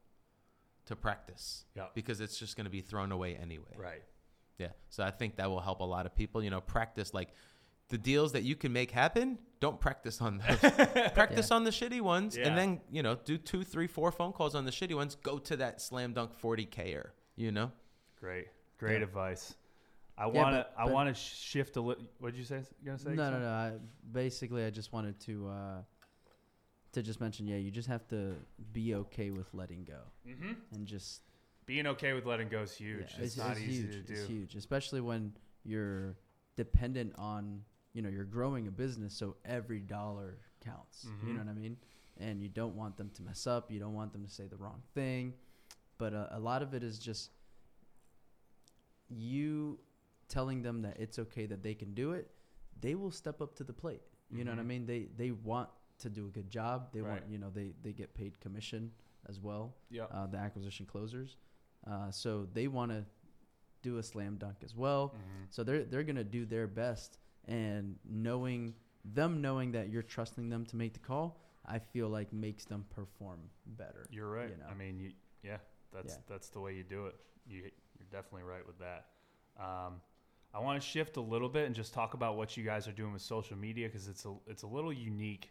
to practice Yeah. because it's just going to be thrown away anyway. Right. Yeah. So I think that will help a lot of people. You know, practice like the deals that you can make happen. Don't practice on those. practice on the shitty ones, Yeah. and then you know do two, three, four phone calls on the shitty ones. Go to that slam dunk forty K-er. You know. Great. Great Yeah. advice. I Yeah, want to. I want to shift a little. What did you say? You gonna say? No, no, no. I, basically, I just wanted to uh, to just mention, yeah, you just have to be okay with letting go Mm-hmm. and just Being okay with letting go is huge. Yeah, it's, not easy huge. to do. It's huge, especially when you're dependent on you know you're growing a business, so every dollar counts. You Mhm. know what I mean? And you don't want them to mess up. You don't want them to say the wrong thing. But uh, a lot of it is just you telling them that it's okay that they can do it. They will step up to the plate. You know what I Mhm. mean? They they want to do a good job. They want you know they they get paid commission as well Yeah. uh, the acquisition closers. Uh, so they want to do a slam dunk as well. Mhm. So they're they're gonna do their best, and knowing them knowing that you're trusting them to make the call, I feel like makes them perform better. You're right. you know. I mean, you, yeah, that's Yeah. that's the way you do it. You, you're definitely right with that. Um, I want to shift a little bit and just talk about what you guys are doing with social media because it's a it's a little unique.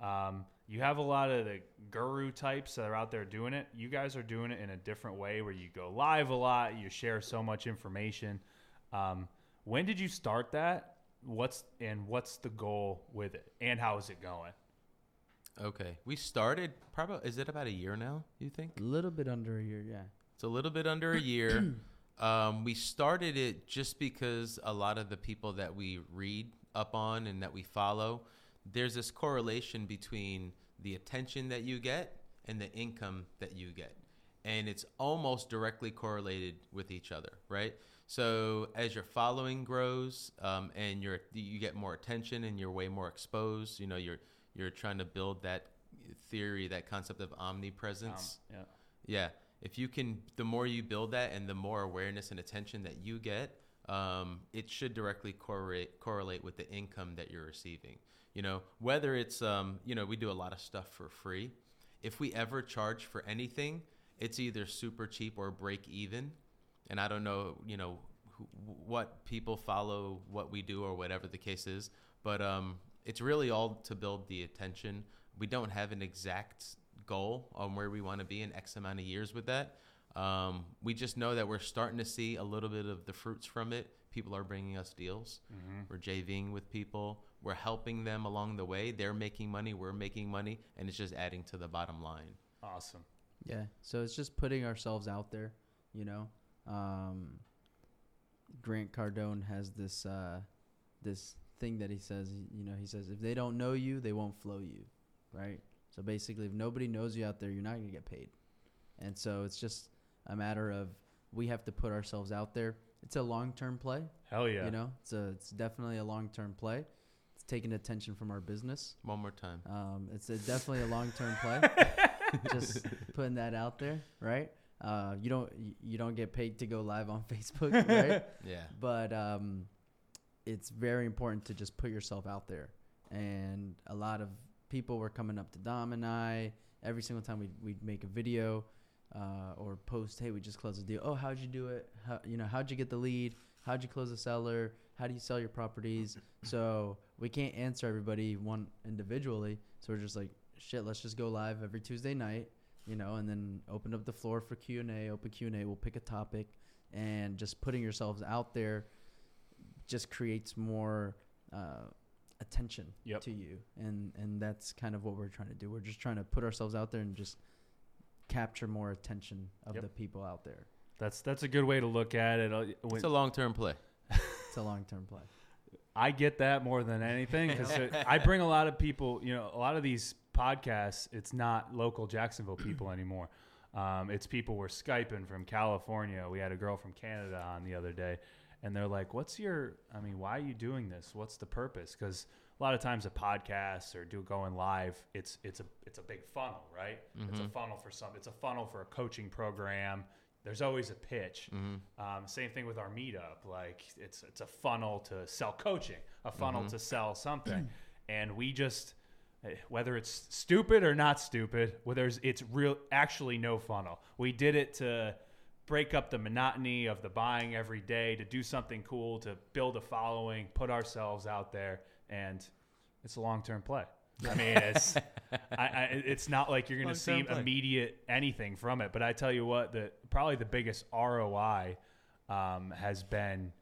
Um, you have a lot of the guru types that are out there doing it. You guys are doing it in a different way where you go live a lot. You share so much information. Um, when did you start that? What's and what's the goal with it? And how is it going? Okay. We started probably. Is it about a year now? You think? A little bit under a year, yeah. It's a little bit under a year. um, we started it just because a lot of the people that we read up on and that we follow, there's this correlation between the attention that you get and the income that you get. And it's almost directly correlated with each other, right? So as your following grows um, and you're, you get more attention and you're way more exposed, you know, you're, you're trying to build that theory, that concept of Um, omnipresence. yeah. Yeah. If you can, the more you build that and the more awareness and attention that you get, um, it should directly correlate correlate with the income that you're receiving. You know, whether it's, um, you know, we do a lot of stuff for free. If we ever charge for anything, it's either super cheap or break even. And I don't know, you know, what people follow what we do or whatever the case is, but um, it's really all to build the attention. We don't have an exact goal on where we want to be in X amount of years with that. Um, we just know that we're starting to see a little bit of the fruits from it. People are bringing us deals. Mm-hmm. We're JVing with people. We're helping them along the way. They're making money. We're making money, and it's just adding to the bottom line. Awesome. Yeah. So it's just putting ourselves out there, you know. Um, Grant Cardone has this uh, this thing that he says. You know, he says if they don't know you, they won't flow you, right? So basically, if nobody knows you out there, you're not gonna get paid. And so it's just a matter of we have to put ourselves out there. It's a long term play, Hell yeah. you know. It's a it's definitely a long term play. It's taking attention from our business. One more time. Um, it's a, definitely a long term play. Just putting that out there, right? Uh, you don't you- you don't get paid to go live on Facebook, right? Yeah. but um, it's very important to just put yourself out there. And a lot of people were coming up to Dom and I every single time we we'd make a video. Uh, or post, "Hey, we just closed a deal. Oh, how'd you do it? How, you know, how'd you get the lead? How'd you close the seller? How do you sell your properties?" so we can't answer everybody one individually. So we're just like, "Shit, let's just go live every Tuesday night." You know, and then open up the floor for Q and A. Open Q and A. We'll pick a topic, and just putting yourselves out there just creates more uh, attention Yep. to you, and and that's kind of what we're trying to do. We're just trying to put ourselves out there and just capture more attention of Yep. the people out there. That's that's a good way to look at it. Uh, when- It's a long term play. It's a long term play. I get that more than anything because I bring a lot of people. You know, a lot of these podcasts. It's not local Jacksonville people anymore. Um, it's people we're skyping from California. We had a girl from Canada on the other day, and they're like, "What's your? I mean, why are you doing this? What's the purpose?" Because a lot of times a podcast or do going live, it's it's a it's a big funnel, right? It's a mm-hmm. funnel for some. It's a funnel for a coaching program. There's always a pitch. Mm-hmm. Um, same thing with our meetup. Like it's it's a funnel to sell coaching, a funnel mm-hmm. to sell something, and we just whether it's stupid or not stupid, whether it's real actually no funnel. We did it to break up the monotony of the buying every day, to do something cool, to build a following, put ourselves out there, and it's a long term play. I mean, it's I, I, it's not like you're going to see play. immediate anything from it. But I tell you what, the probably the biggest ROI um, has been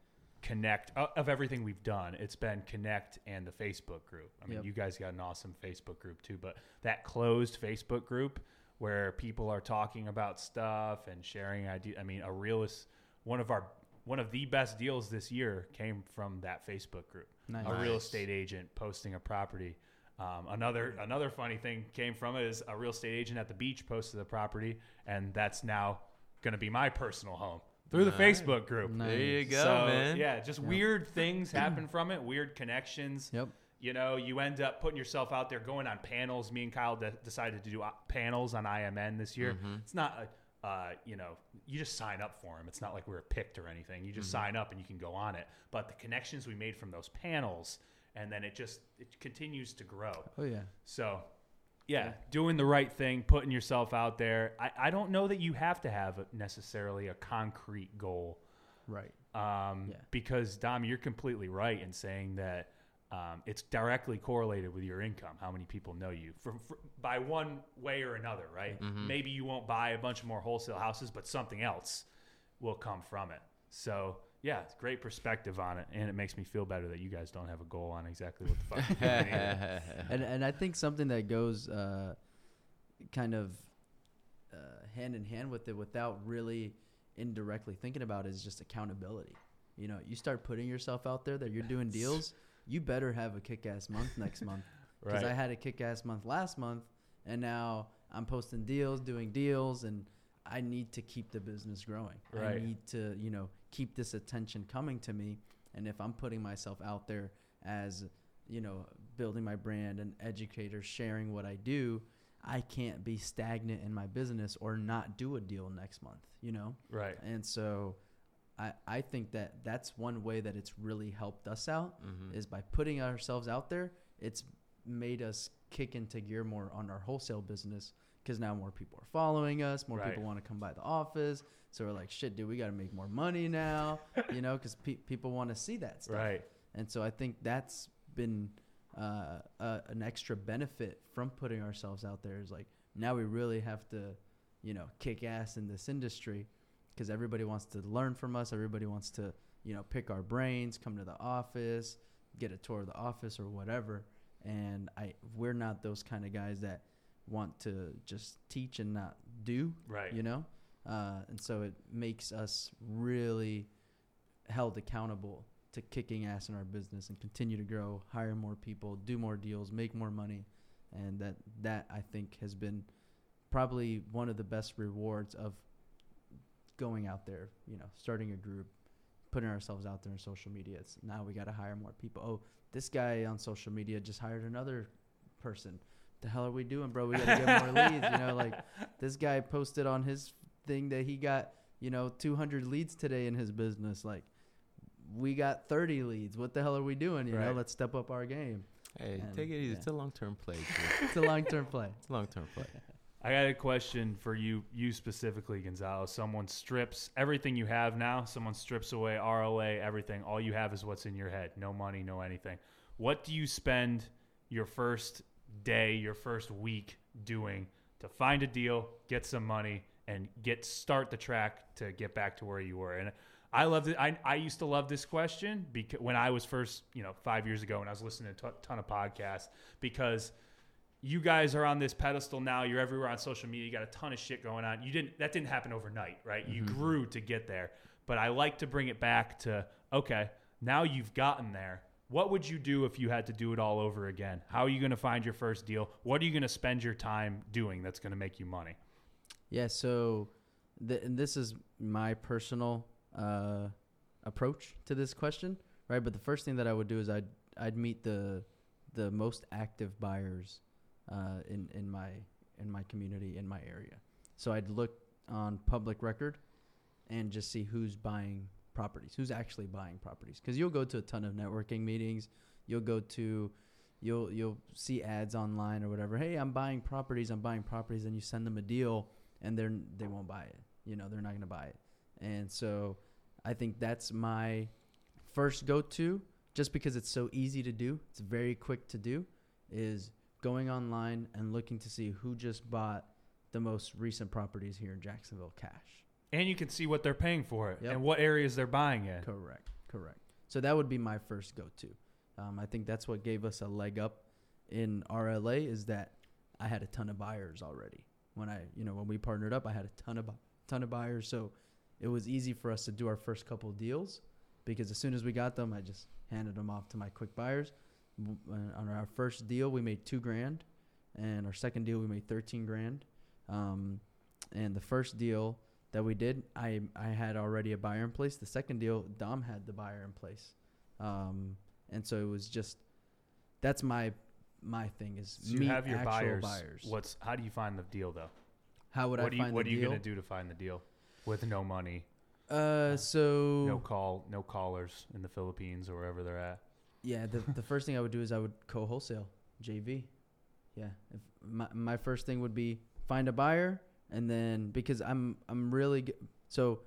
connect uh, of everything we've done. It's been connect and the Facebook group. I mean, Yep. you guys got an awesome Facebook group too, but that closed Facebook group where people are talking about stuff and sharing ideas. I mean, a realist one of our one of the best deals this year came from that Facebook group. Nice. A real estate agent posting a property. Um, another another funny thing came from it is a real estate agent at the beach posted the property, and that's now going to be my personal home through the Facebook group. Nice. There you go, so, man. Yeah, just weird things happen from it, weird connections. Yep. You know, you end up putting yourself out there, going on panels. Me and Kyle de- decided to do uh, panels on IMN this year. Mm-hmm. It's not, a, uh, you know, you just sign up for them. It's not like we were picked or anything. You just Mm-hmm. sign up and you can go on it. But the connections we made from those panels, and then it just it continues to grow. Oh yeah. So, yeah, doing the right thing, putting yourself out there. I, I don't know that you have to have a, necessarily a concrete goal Right. um, Yeah. because Dom, you're completely right in saying that um, it's directly correlated with your income. How many people know you from, fr by one way or another, right? Maybe you won't buy a bunch more wholesale houses, but something else will come from it. So yeah, it's great perspective on it, and it makes me feel better that you guys don't have a goal on exactly what the fuck. you're and and I think something that goes uh, kind of uh, hand in hand with it without really indirectly thinking about it is just accountability. You know, you start putting yourself out there that you're doing deals, you better have a kick-ass month next month. Because Right. I had a kick-ass month last month, and now I'm posting deals, doing deals, and I need to keep the business growing. I need to, you know, keep this attention coming to me. And if I'm putting myself out there as, you know, building my brand and educator, sharing what I do, I can't be stagnant in my business or not do a deal next month, you know? right. And so I, I think that that's one way that it's really helped us out Mm-hmm. is by putting ourselves out there. It's made us kick into gear more on our wholesale business because now more people are following us. More Right. people want to come by the office. So we're like, shit, dude, we got to make more money now, you know, because pe- people want to see that stuff. Right. And so I think that's been uh, uh, an extra benefit from putting ourselves out there. Is like now we really have to, you know, kick ass in this industry because everybody wants to learn from us. Everybody wants to, you know, pick our brains, come to the office, get a tour of the office or whatever. And I, we're not those kind of guys that want to just teach and not do Right. you know uh, and so it makes us really held accountable to kicking ass in our business and continue to grow hire more people do more deals make more money and that that i think has been probably one of the best rewards of going out there you know starting a group putting ourselves out there in social media. It's now we got to hire more people. Oh this guy on social media just hired another person. The hell are we doing bro? We got to get more leads you know like this guy posted on his thing that he got you know 200 leads today in his business. Like we got 30 leads. What the hell are we doing you know? Let's step up our game. Hey, And, take it easy. yeah. It's a long term play. It's a long-term play. It's a long term play. I got a question for you, you specifically, Gonzalo. Someone strips everything you have now. Someone strips away RLA, everything. All you have is what's in your head. No money, no anything. What do you spend your first day, your first week doing to find a deal, get some money, and get start the track to get back to where you were? And I loved it. I, I used to love this question because when I was first, you know, five years ago, when I was listening to a ton of podcasts, because – you guys are on this pedestal now. You're everywhere on social media. You got a ton of shit going on. You didn't that didn't happen overnight, right? You mm-hmm. grew to get there. But I like to bring it back to okay, now you've gotten there. What would you do if you had to do it all over again? How are you going to find your first deal? What are you going to spend your time doing that's going to make you money? Yeah, so th- this is my personal uh, approach to this question, right? But the first thing that I would do is I'd I'd meet the the most active buyers uh, in in my in my community in my area. So I'd look on public record and just see who's buying properties, who's actually buying properties. Because you'll go to a ton of networking meetings, you'll go to you'll you'll see ads online or whatever. Hey, I'm buying properties. I'm buying properties, and you send them a deal, and they're they won't buy it. You know, they're not to buy it. And so, I think that's my first go to, just because it's so easy to do. It's very quick to do. Is going online and looking to see who just bought the most recent properties here in Jacksonville cash. And you can see what they're paying for it yep. and what areas they're buying in. Correct, correct. So that would be my first go to. Um, I think that's what gave us a leg up in RLA is that I had a ton of buyers already. When I, you know, when we partnered up, I had a ton of ton of buyers, so it was easy for us to do our first couple deals because as soon as we got them, I just handed them off to my quick buyers on our first deal we made two grand, and our second deal we made thirteen grand. Um, and the first deal that we did, I I had already a buyer in place. The second deal, Dom had the buyer in place, um, and so it was just that's my my thing is so you have your buyers. buyers. What's how do you find the deal though? How would what I you, find What are you gonna do to find the deal with no money? Uh, so no call, no callers in the Philippines or wherever they're at. Yeah, the the first thing I would do is I would co-wholesale JV. Yeah, if my my first thing would be find a buyer, and then because I'm I'm really g- so.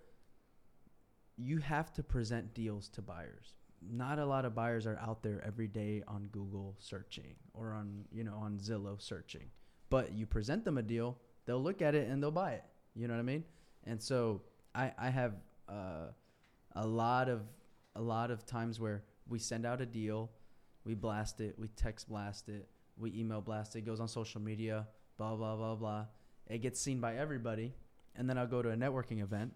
You have to present deals to buyers. Not a lot of buyers are out there every day on Google searching or on you know on Zillow searching. But you present them a deal, they'll look at it and they'll buy it. You know what I mean? And so I I have uh, a lot of a lot of times where we send out a deal, we blast it, we text blast it, we email blast it, it goes on social media, blah blah blah blah. It gets seen by everybody, and then I'll go to a networking event,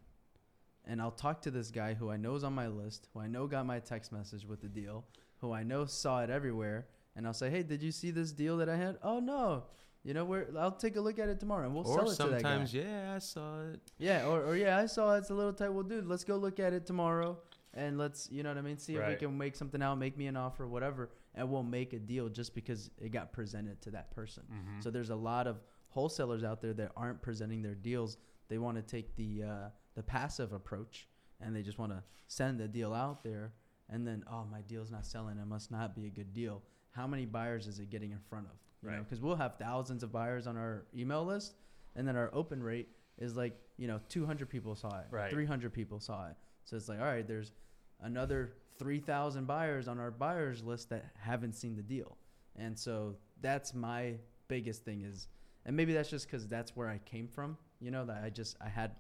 and I'll talk to this guy who I know is on my list, who I know got my text message with the deal, who I know saw it everywhere, and I'll say, "Hey, did you see this deal that I had?" "Oh no." You know, where I'll take a look at it tomorrow and we'll or sell it to that guy. sometimes, yeah, I saw it. Yeah, or, or yeah, I saw it. It's a little tight. Well, dude, let's go look at it tomorrow and let's you know what I mean. See right. if we can make something out, make me an offer, whatever, and we'll make a deal just because it got presented to that person. Mm-hmm. So there's a lot of wholesalers out there that aren't presenting their deals. They want to take the uh, the passive approach, and they just want to send the deal out there, and then oh my deal's not selling, it must not be a good deal. How many buyers is it getting in front of? You right. Because we'll have thousands of buyers on our email list, and then our open rate is like you know 200 people saw it, right. 300 people saw it. So it's like all right, there's another 3,000 buyers on our buyers list that haven't seen the deal. And so that's my biggest thing is, and maybe that's just because that's where I came from, you know, that I just, I had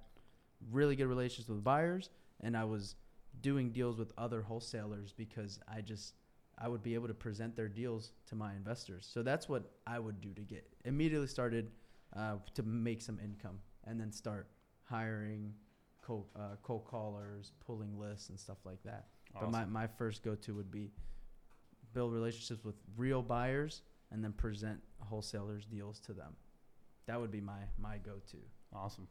really good relationships with buyers and I was doing deals with other wholesalers because I just, I would be able to present their deals to my investors. So that's what I would do to get immediately started uh, to make some income and then start hiring cold, uh, cold callers, pulling lists, and stuff like that. Awesome. But my, my first go to would be build relationships with real buyers and then present wholesalers deals to them. That would be my my go to. Awesome.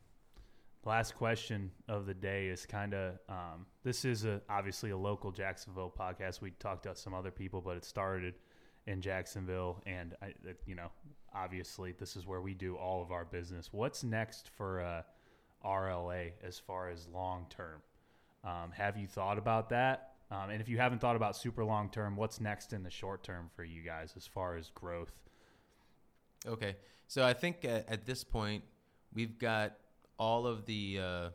Last question of the day is kind of um, this is a obviously a local Jacksonville podcast. We talked to some other people, but it started in Jacksonville, and I, you know, obviously this is where we do all of our business. What's next for uh, RLA as far as long term. Um, have you thought about that? Um, and if you haven't thought about super long term, what's next in the short term for you guys as far as growth? Okay, so I think at, at this point we've got all of the uh,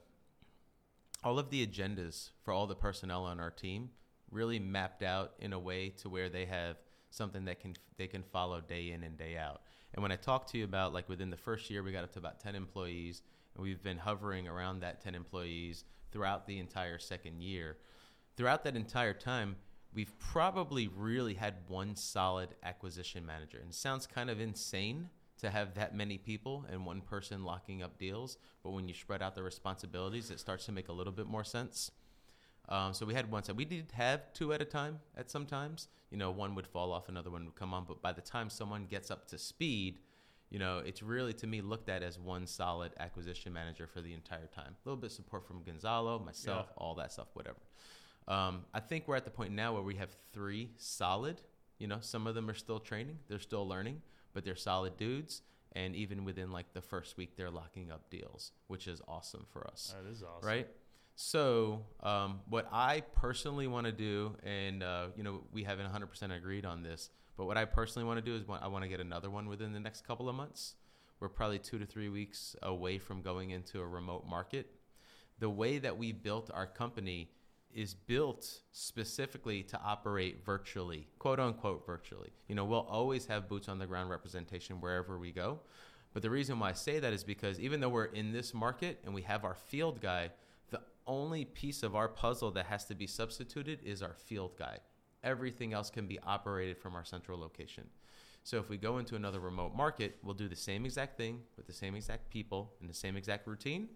all of the agendas for all the personnel on our team really mapped out in a way to where they have something that can they can follow day in and day out. And when I talk to you about like within the first year, we got up to about 10 employees, we've been hovering around that 10 employees throughout the entire second year. Throughout that entire time, we've probably really had one solid acquisition manager. And it sounds kind of insane to have that many people and one person locking up deals, but when you spread out the responsibilities, it starts to make a little bit more sense. Um, so we had one side. We did have two at a time at some times. You know, one would fall off, another one would come on. But by the time someone gets up to speed, you know, it's really to me looked at as one solid acquisition manager for the entire time. A little bit of support from Gonzalo, myself, Yeah. all that stuff, whatever. Um, I think we're at the point now where we have three solid. You know, some of them are still training, they're still learning, but they're solid dudes. And even within like the first week, they're locking up deals, which is awesome for us That is awesome. right? So, um, what I personally want to do, and uh, you know, we haven't 100% agreed on this, but what I personally want to do is I want to get another one within the next couple of months. We're probably two to three weeks away from going into a remote market. The way that we built our company is built specifically to operate virtually, quote unquote, virtually. You know, we'll always have boots on the ground representation wherever we go. But the reason why I say that is because even though we're in this market and we have our field guy, the only piece of our puzzle that has to be substituted is our field guy. Everything else can be operated from our central location. So if we go into another remote market, we'll do the same exact thing with the same exact people and the same exact routine.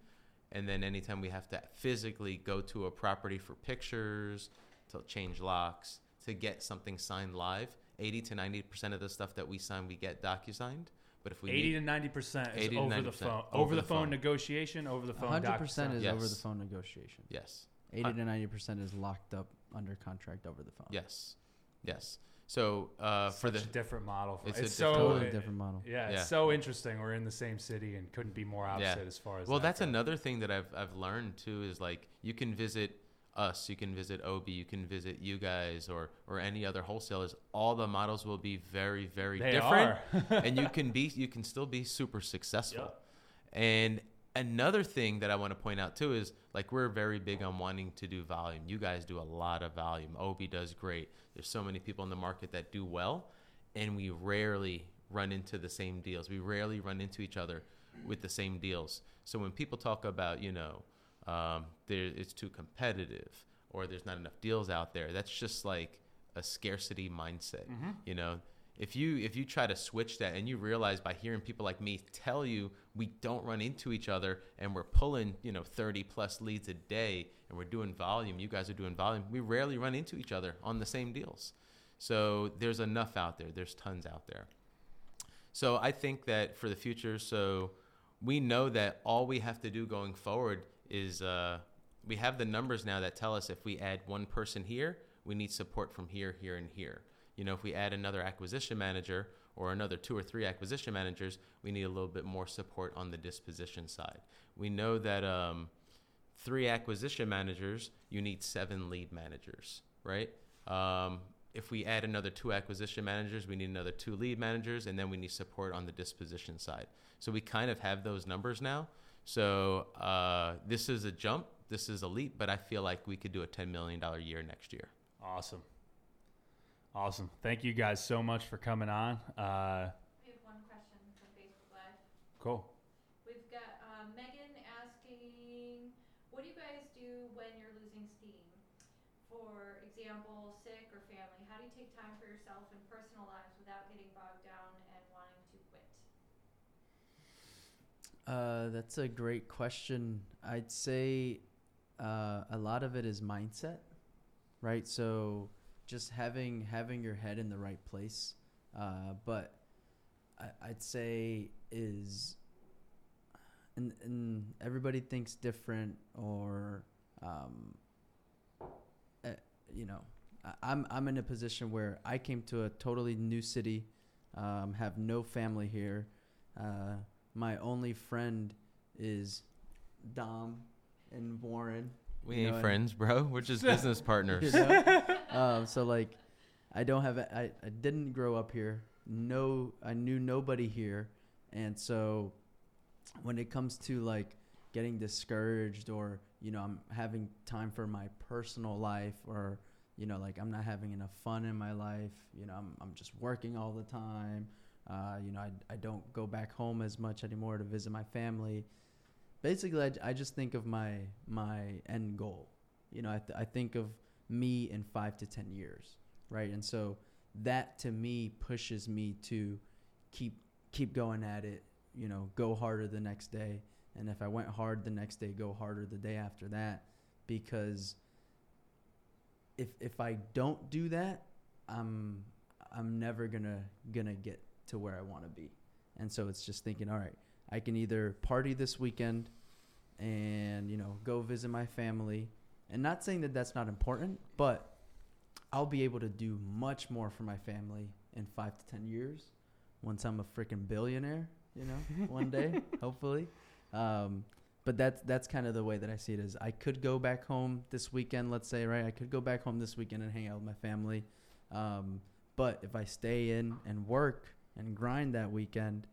And then anytime we have to physically go to a property for pictures, to change locks, to get something signed live, 80 to 90% of the stuff that we sign, we get docu-signed. But if we 80 need, to 90 percent is 80 over the 90% phone. over Over the the phone phone. negotiation. Over the phone. 100% DocuSign. is over the phone negotiation. yes, 80 uh, to 90% is locked up under contract over the phone. yes, yes. So uh, for the a different model. For, It's it's, a so different- Totally different model. Yeah, Yeah. it's so interesting. We're in the same city and couldn't be more Yeah. opposite as far as. Well, that that's goes. another thing that I've I've learned too is like you can visit us, you can visit Obi, you can visit you guys or or any other wholesalers. All the models will be very very They different, are. and you can be you can still be super successful. Yep. And another thing that I want to point out too is like we're very big on wanting to do volume. You guys do a lot of volume. Obi does great. There's so many people in the market that do well, and we rarely run into the same deals. We rarely run into each other with the same deals. So when people talk about you know um, there it's too competitive or there's not enough deals out there, that's just like a scarcity mindset. You know, if you if you try to switch that and you realize by hearing people like me tell you we don't run into each other and we're pulling you know 30 plus leads a day and we're doing volume you guys are doing volume we rarely run into each other on the same deals. So there's enough out there. There's tons out there. So i think that for the future so we know that all we have to do going forward is uh, we have the numbers now that tell us if we add one person here we need support from here here and here you know, if we add another acquisition manager or another two or three acquisition managers, we need a little bit more support on the disposition side. We know that um, three acquisition managers, you need seven lead managers, right? Um, if we add another two acquisition managers, we need another two lead managers, and then we need support on the disposition side. So we kind of have those numbers now. So uh, this is a jump, this is a leap, but I feel like we could do a $10 million year next year. Awesome. Awesome. Thank you guys so much for coming on. Uh, We have one question from Facebook Live. cool. We've got um, Megan asking, what do you guys do when you're losing steam? For example, sick or family, how do you take time for yourself and personal lives without getting bogged down and wanting to quit? Uh, that's a great question. I'd say uh, a lot of it is mindset, right? So just having having your head in the right place. Uh, but I, I'd say is, and, and everybody thinks different, or um, uh, you know, I'm I'm in a position where I came to a totally new city, um, have no family here. Uh, my only friend is Dom and Warren. We you ain't know, friends, bro. We're just business partners. You know? Um, so like, I don't have. I, I didn't grow up here. no I knew nobody here, and so when it comes to like getting discouraged or you know I'm having time for my personal life or you know like I'm not having enough fun in my life, you know I'm I'm just working all the time. Uh, you know I I don't go back home as much anymore to visit my family. Basically, I, I just think of my my end goal. You know I th- I think of me in five to ten years, right? And so that to me pushes me to keep keep going at it you know go harder the next day. And if i went hard the next day go harder the day after that. Because if if i don't do that i'm i'm never gonna gonna get to where i want to be. And so it's just thinking all right i can either party this weekend and you know go visit my family and not saying that that's not important but I'll be able to do much more for my family in five to ten years once I'm a freaking billionaire, you know, one day, hopefully. Um, but that's that's kind of the way that I see it is I could go back home this weekend, let's say, right? I could go back home this weekend and hang out with my family. Um, but if I stay in and work and grind that weekend,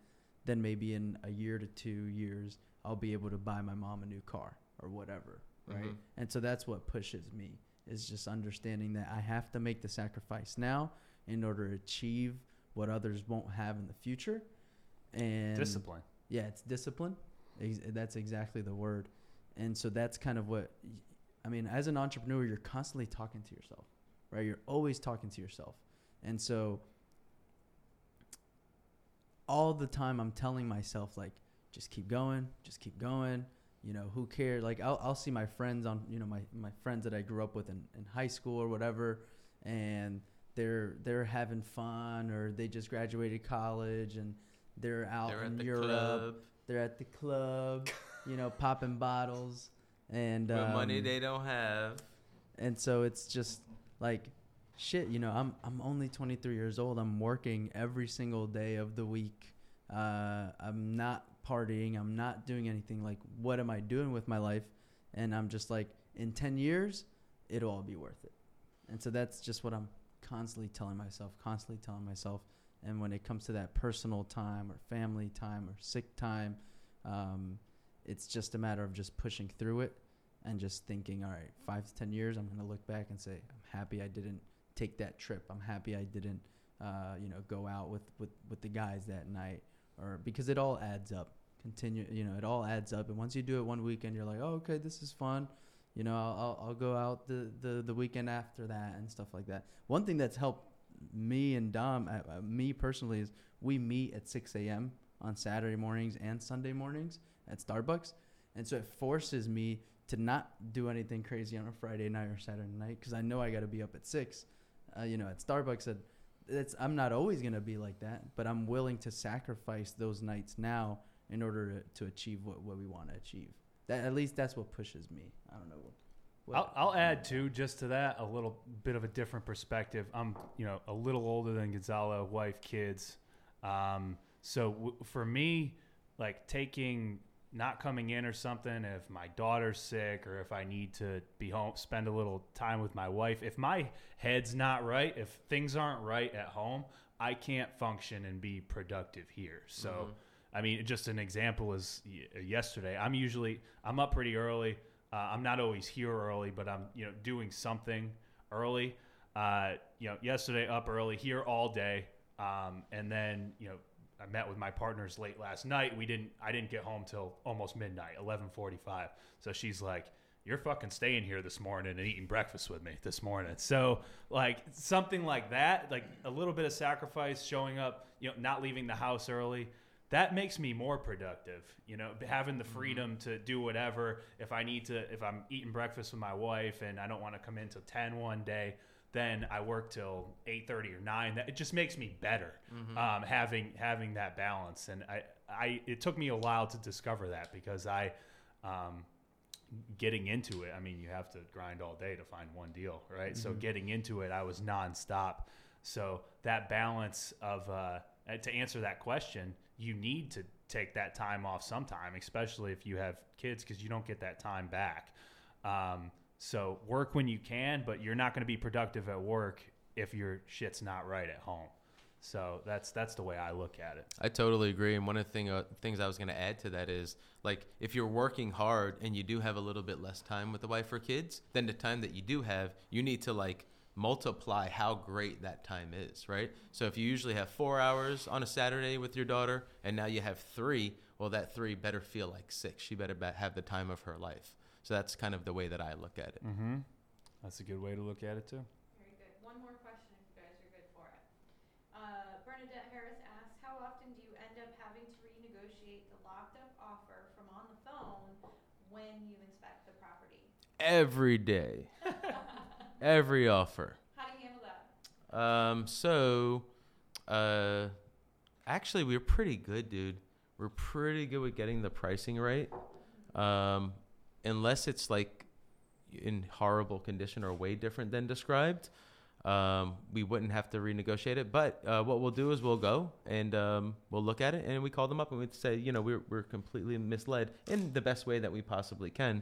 then maybe in a year to two years, I'll be able to buy my mom a new car or whatever, right? Mhm. And so that's what pushes me is just understanding that I have to make the sacrifice now in order to achieve what others won't have in the future. And Discipline. yeah, it's discipline. That's exactly the word. And so that's kind of what I mean, as an entrepreneur, you're constantly talking to yourself, right? You're always talking to yourself. And so all the time I'm telling myself like just keep going, just keep going. You know, who cares? Like I'll I'll see my friends on, you know, my my friends that I grew up with in, in high school or whatever and they're they're having fun or they just graduated college and they're out They're in the Europe club. they're at the club, you know, popping bottles, and um, money they don't have. and so it's just like, shit. You know, I'm I'm only 23 years old. I'm working every single day of the week. Uh, I'm not partying. I'm not doing anything. Like, what am I doing with my life? And I'm just like, in 10 years, it'll all be worth it. And so that's just what I'm constantly telling myself. Constantly telling myself. And when it comes to that personal time or family time or sick time, um, it's just a matter of just pushing through it and just thinking, all right, five to ten years, I'm gonna look back and say, I'm happy I didn't take that trip. I'm happy I didn't, uh, you know, go out with, with with the guys that night, or because it all adds up. Continue, you know, it all adds up. And once you do it one weekend, you're like, oh, okay, this is fun. You know, I'll I'll, go out the, the the weekend after that and stuff like that. One thing that's helped me and Dom, uh, uh, me personally, is we meet at 6 a.m. on Saturday mornings and Sunday mornings at Starbucks, and so it forces me to not do anything crazy on a Friday night or Saturday night because I know I got to be up at six. Uh, you know, at Starbucks, at, it's I'm not always gonna be like that, but I'm willing to sacrifice those nights now in order to, to achieve what, what we want to achieve. That at least that's what pushes me. I don't know. What, I'll, I'll add too, just to that, a little bit of a different perspective. I'm, you know, a little older than Gonzalo, wife, kids. Um, so w- for me, like taking not coming in or something, if my daughter's sick or if I need to be home, spend a little time with my wife. If my head's not right, if things aren't right at home, I can't function and be productive here. So. I mean, just an example is yesterday. I'm usually I'm up pretty early. Uh, I'm not always here early, but I'm you know doing something early. Uh, you know, yesterday up early, here all day, um, and then you know I met with my partners late last night. We didn't I didn't get home till almost midnight, 11:45. So she's like, "You're fucking staying here this morning and eating breakfast with me this morning." So like something like that, like a little bit of sacrifice, showing up, you know, not leaving the house early that makes me more productive you know having the mm-hmm. freedom to do whatever if i need to if i'm eating breakfast with my wife and i don't want to come in till 10 one day then i work till 8.30 or 9 that it just makes me better um, having having that balance. And I, I it took me a while to discover that because i um, getting into it i mean you have to grind all day to find one deal right? So getting into it i was nonstop. So that balance of uh, uh, to answer that question, you need to take that time off sometime, especially if you have kids, because you don't get that time back. Um, so work when you can, but you're not going to be productive at work if your shit's not right at home. So that's that's the way I look at it. I totally agree. And one of the thing, uh, things I was going to add to that is like if you're working hard and you do have a little bit less time with the wife or kids, then the time that you do have, you need to like multiply how great that time is, right? So if you usually have four hours on a Saturday with your daughter and now you have three, well, that three better feel like six. She better be- have the time of her life. So that's kind of the way that I look at it. Mm-hmm. That's a good way to look at it too. Very good. One more question if you guys are good for it. Uh, Bernadette Harris asks, how often do you end up having to renegotiate the locked up offer from on the phone when you inspect the property? Every day, every offer. How do you handle that? Um, so, uh, actually, we're pretty good, dude. We're pretty good with getting the pricing right. Um, unless it's like in horrible condition or way different than described, um, we wouldn't have to renegotiate it. But uh, what we'll do is we'll go and um, we'll look at it and we call them up and we say, you know, we're, we're completely misled in the best way that we possibly can.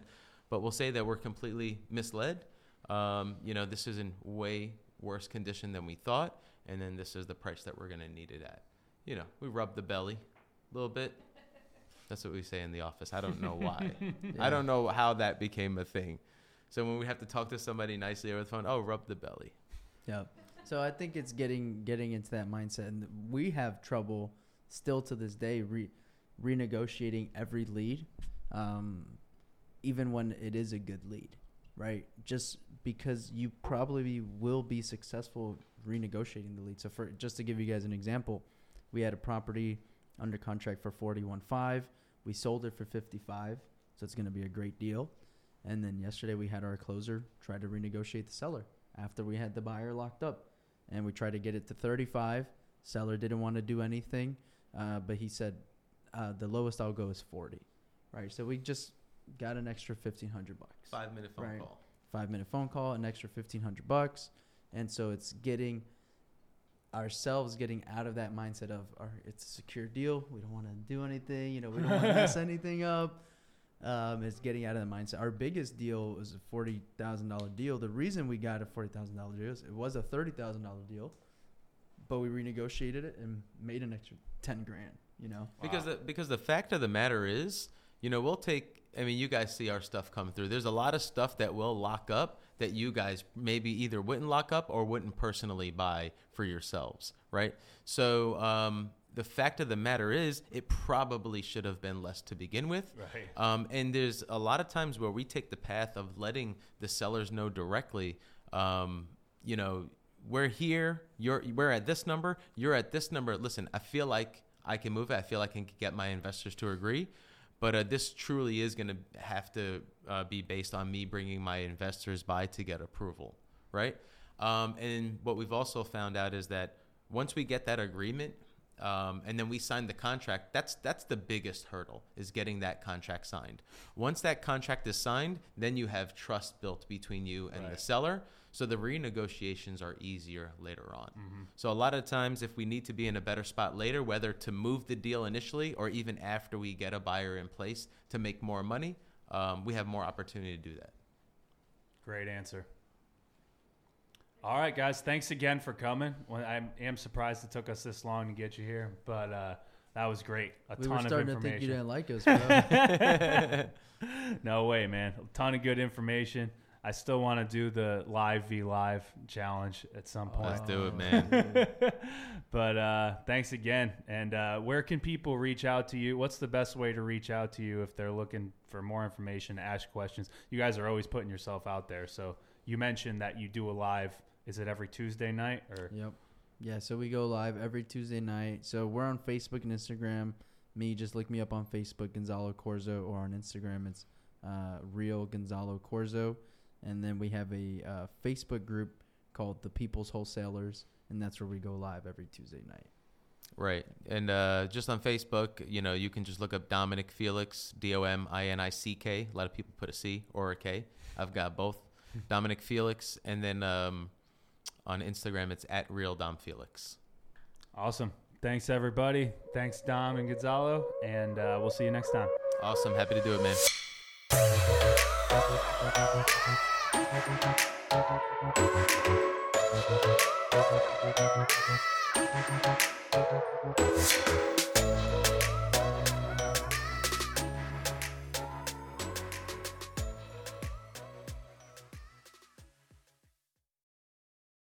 But we'll say that we're completely misled. Um, you know, this is in way worse condition than we thought. And then this is the price that we're going to need it at. You know, we rub the belly a little bit. That's what we say in the office. I don't know why. I don't know how that became a thing. So when we have to talk to somebody nicely over the phone, oh, rub the belly. Yeah. So I think it's getting getting into that mindset, and we have trouble still to this day re- renegotiating every lead, um, even when it is a good lead, right? Just because you probably will be successful renegotiating the lead. So for just to give you guys an example, we had a property under contract for forty one five. We sold it for fifty five, so it's going to be a great deal. And then yesterday we had our closer try to renegotiate the seller after we had the buyer locked up, and we tried to get it to 35. Seller didn't want to do anything, uh, but he said uh, the lowest I'll go is 40. Right. So we just got an extra 1500 bucks. Five minute phone Right. call. Five minute phone call, an extra 1500 bucks, and so it's getting ourselves getting out of that mindset of our, it's a secure deal. We don't want to do anything. You know, we don't want to mess anything up. Um, it's getting out of the mindset. Our biggest deal was a forty thousand dollar deal. The reason we got a forty thousand dollar deal is it was a thirty thousand dollar deal, but we renegotiated it and made an extra ten grand. You know, Because the, because the fact of the matter is, you know, we'll take. I mean, you guys see our stuff come through. There's a lot of stuff that we'll lock up that you guys maybe either wouldn't lock up or wouldn't personally buy for yourselves, right? So um, the fact of the matter is, it probably should have been less to begin with. Right. Um, and there's a lot of times where we take the path of letting the sellers know directly, um, you know, we're here, you're we're at this number, you're at this number. Listen, I feel like I can move it. I feel like I can get my investors to agree. But uh, this truly is going to have to uh, be based on me bringing my investors by to get approval, right? Um, and what we've also found out is that once we get that agreement, um, and then we sign the contract. That's that's the biggest hurdle is getting that contract signed. Once that contract is signed, then you have trust built between you and the seller. So the renegotiations are easier later on. So a lot of times, if we need to be in a better spot later, whether to move the deal initially or even after we get a buyer in place to make more money, um, we have more opportunity to do that. Great answer. All right, guys. Thanks again for coming. Well, I am surprised it took us this long to get you here, but uh, that was great. A we ton were of starting to information. think you didn't like us, bro. no way, man. A ton of good information. I still want to do the live v live challenge at some point. Let's do it, Oh. man. but uh, thanks again. And uh, where can people reach out to you? What's the best way to reach out to you if they're looking for more information, ask questions? You guys are always putting yourself out there. So you mentioned that you do a live. Is it every Tuesday night or? Yep. Yeah, so we go live every Tuesday night. So we're on Facebook and Instagram. Me, just look me up on Facebook, Gonzalo Corzo, or on Instagram, it's uh, Real Gonzalo Corzo. And then we have a uh, Facebook group called The People's Wholesalers, and that's where we go live every Tuesday night. Right. And uh, just on Facebook, you know, you can just look up Dominick Felix, D O M I N I C K. A lot of people put a C or a K. I've got both. Dominick Felix. And then um, on Instagram, it's at Real Dom Felix. Awesome. Thanks, everybody. Thanks, Dom and Gonzalo. And uh, we'll see you next time. Awesome. Happy to do it, man. Thank you. Bye.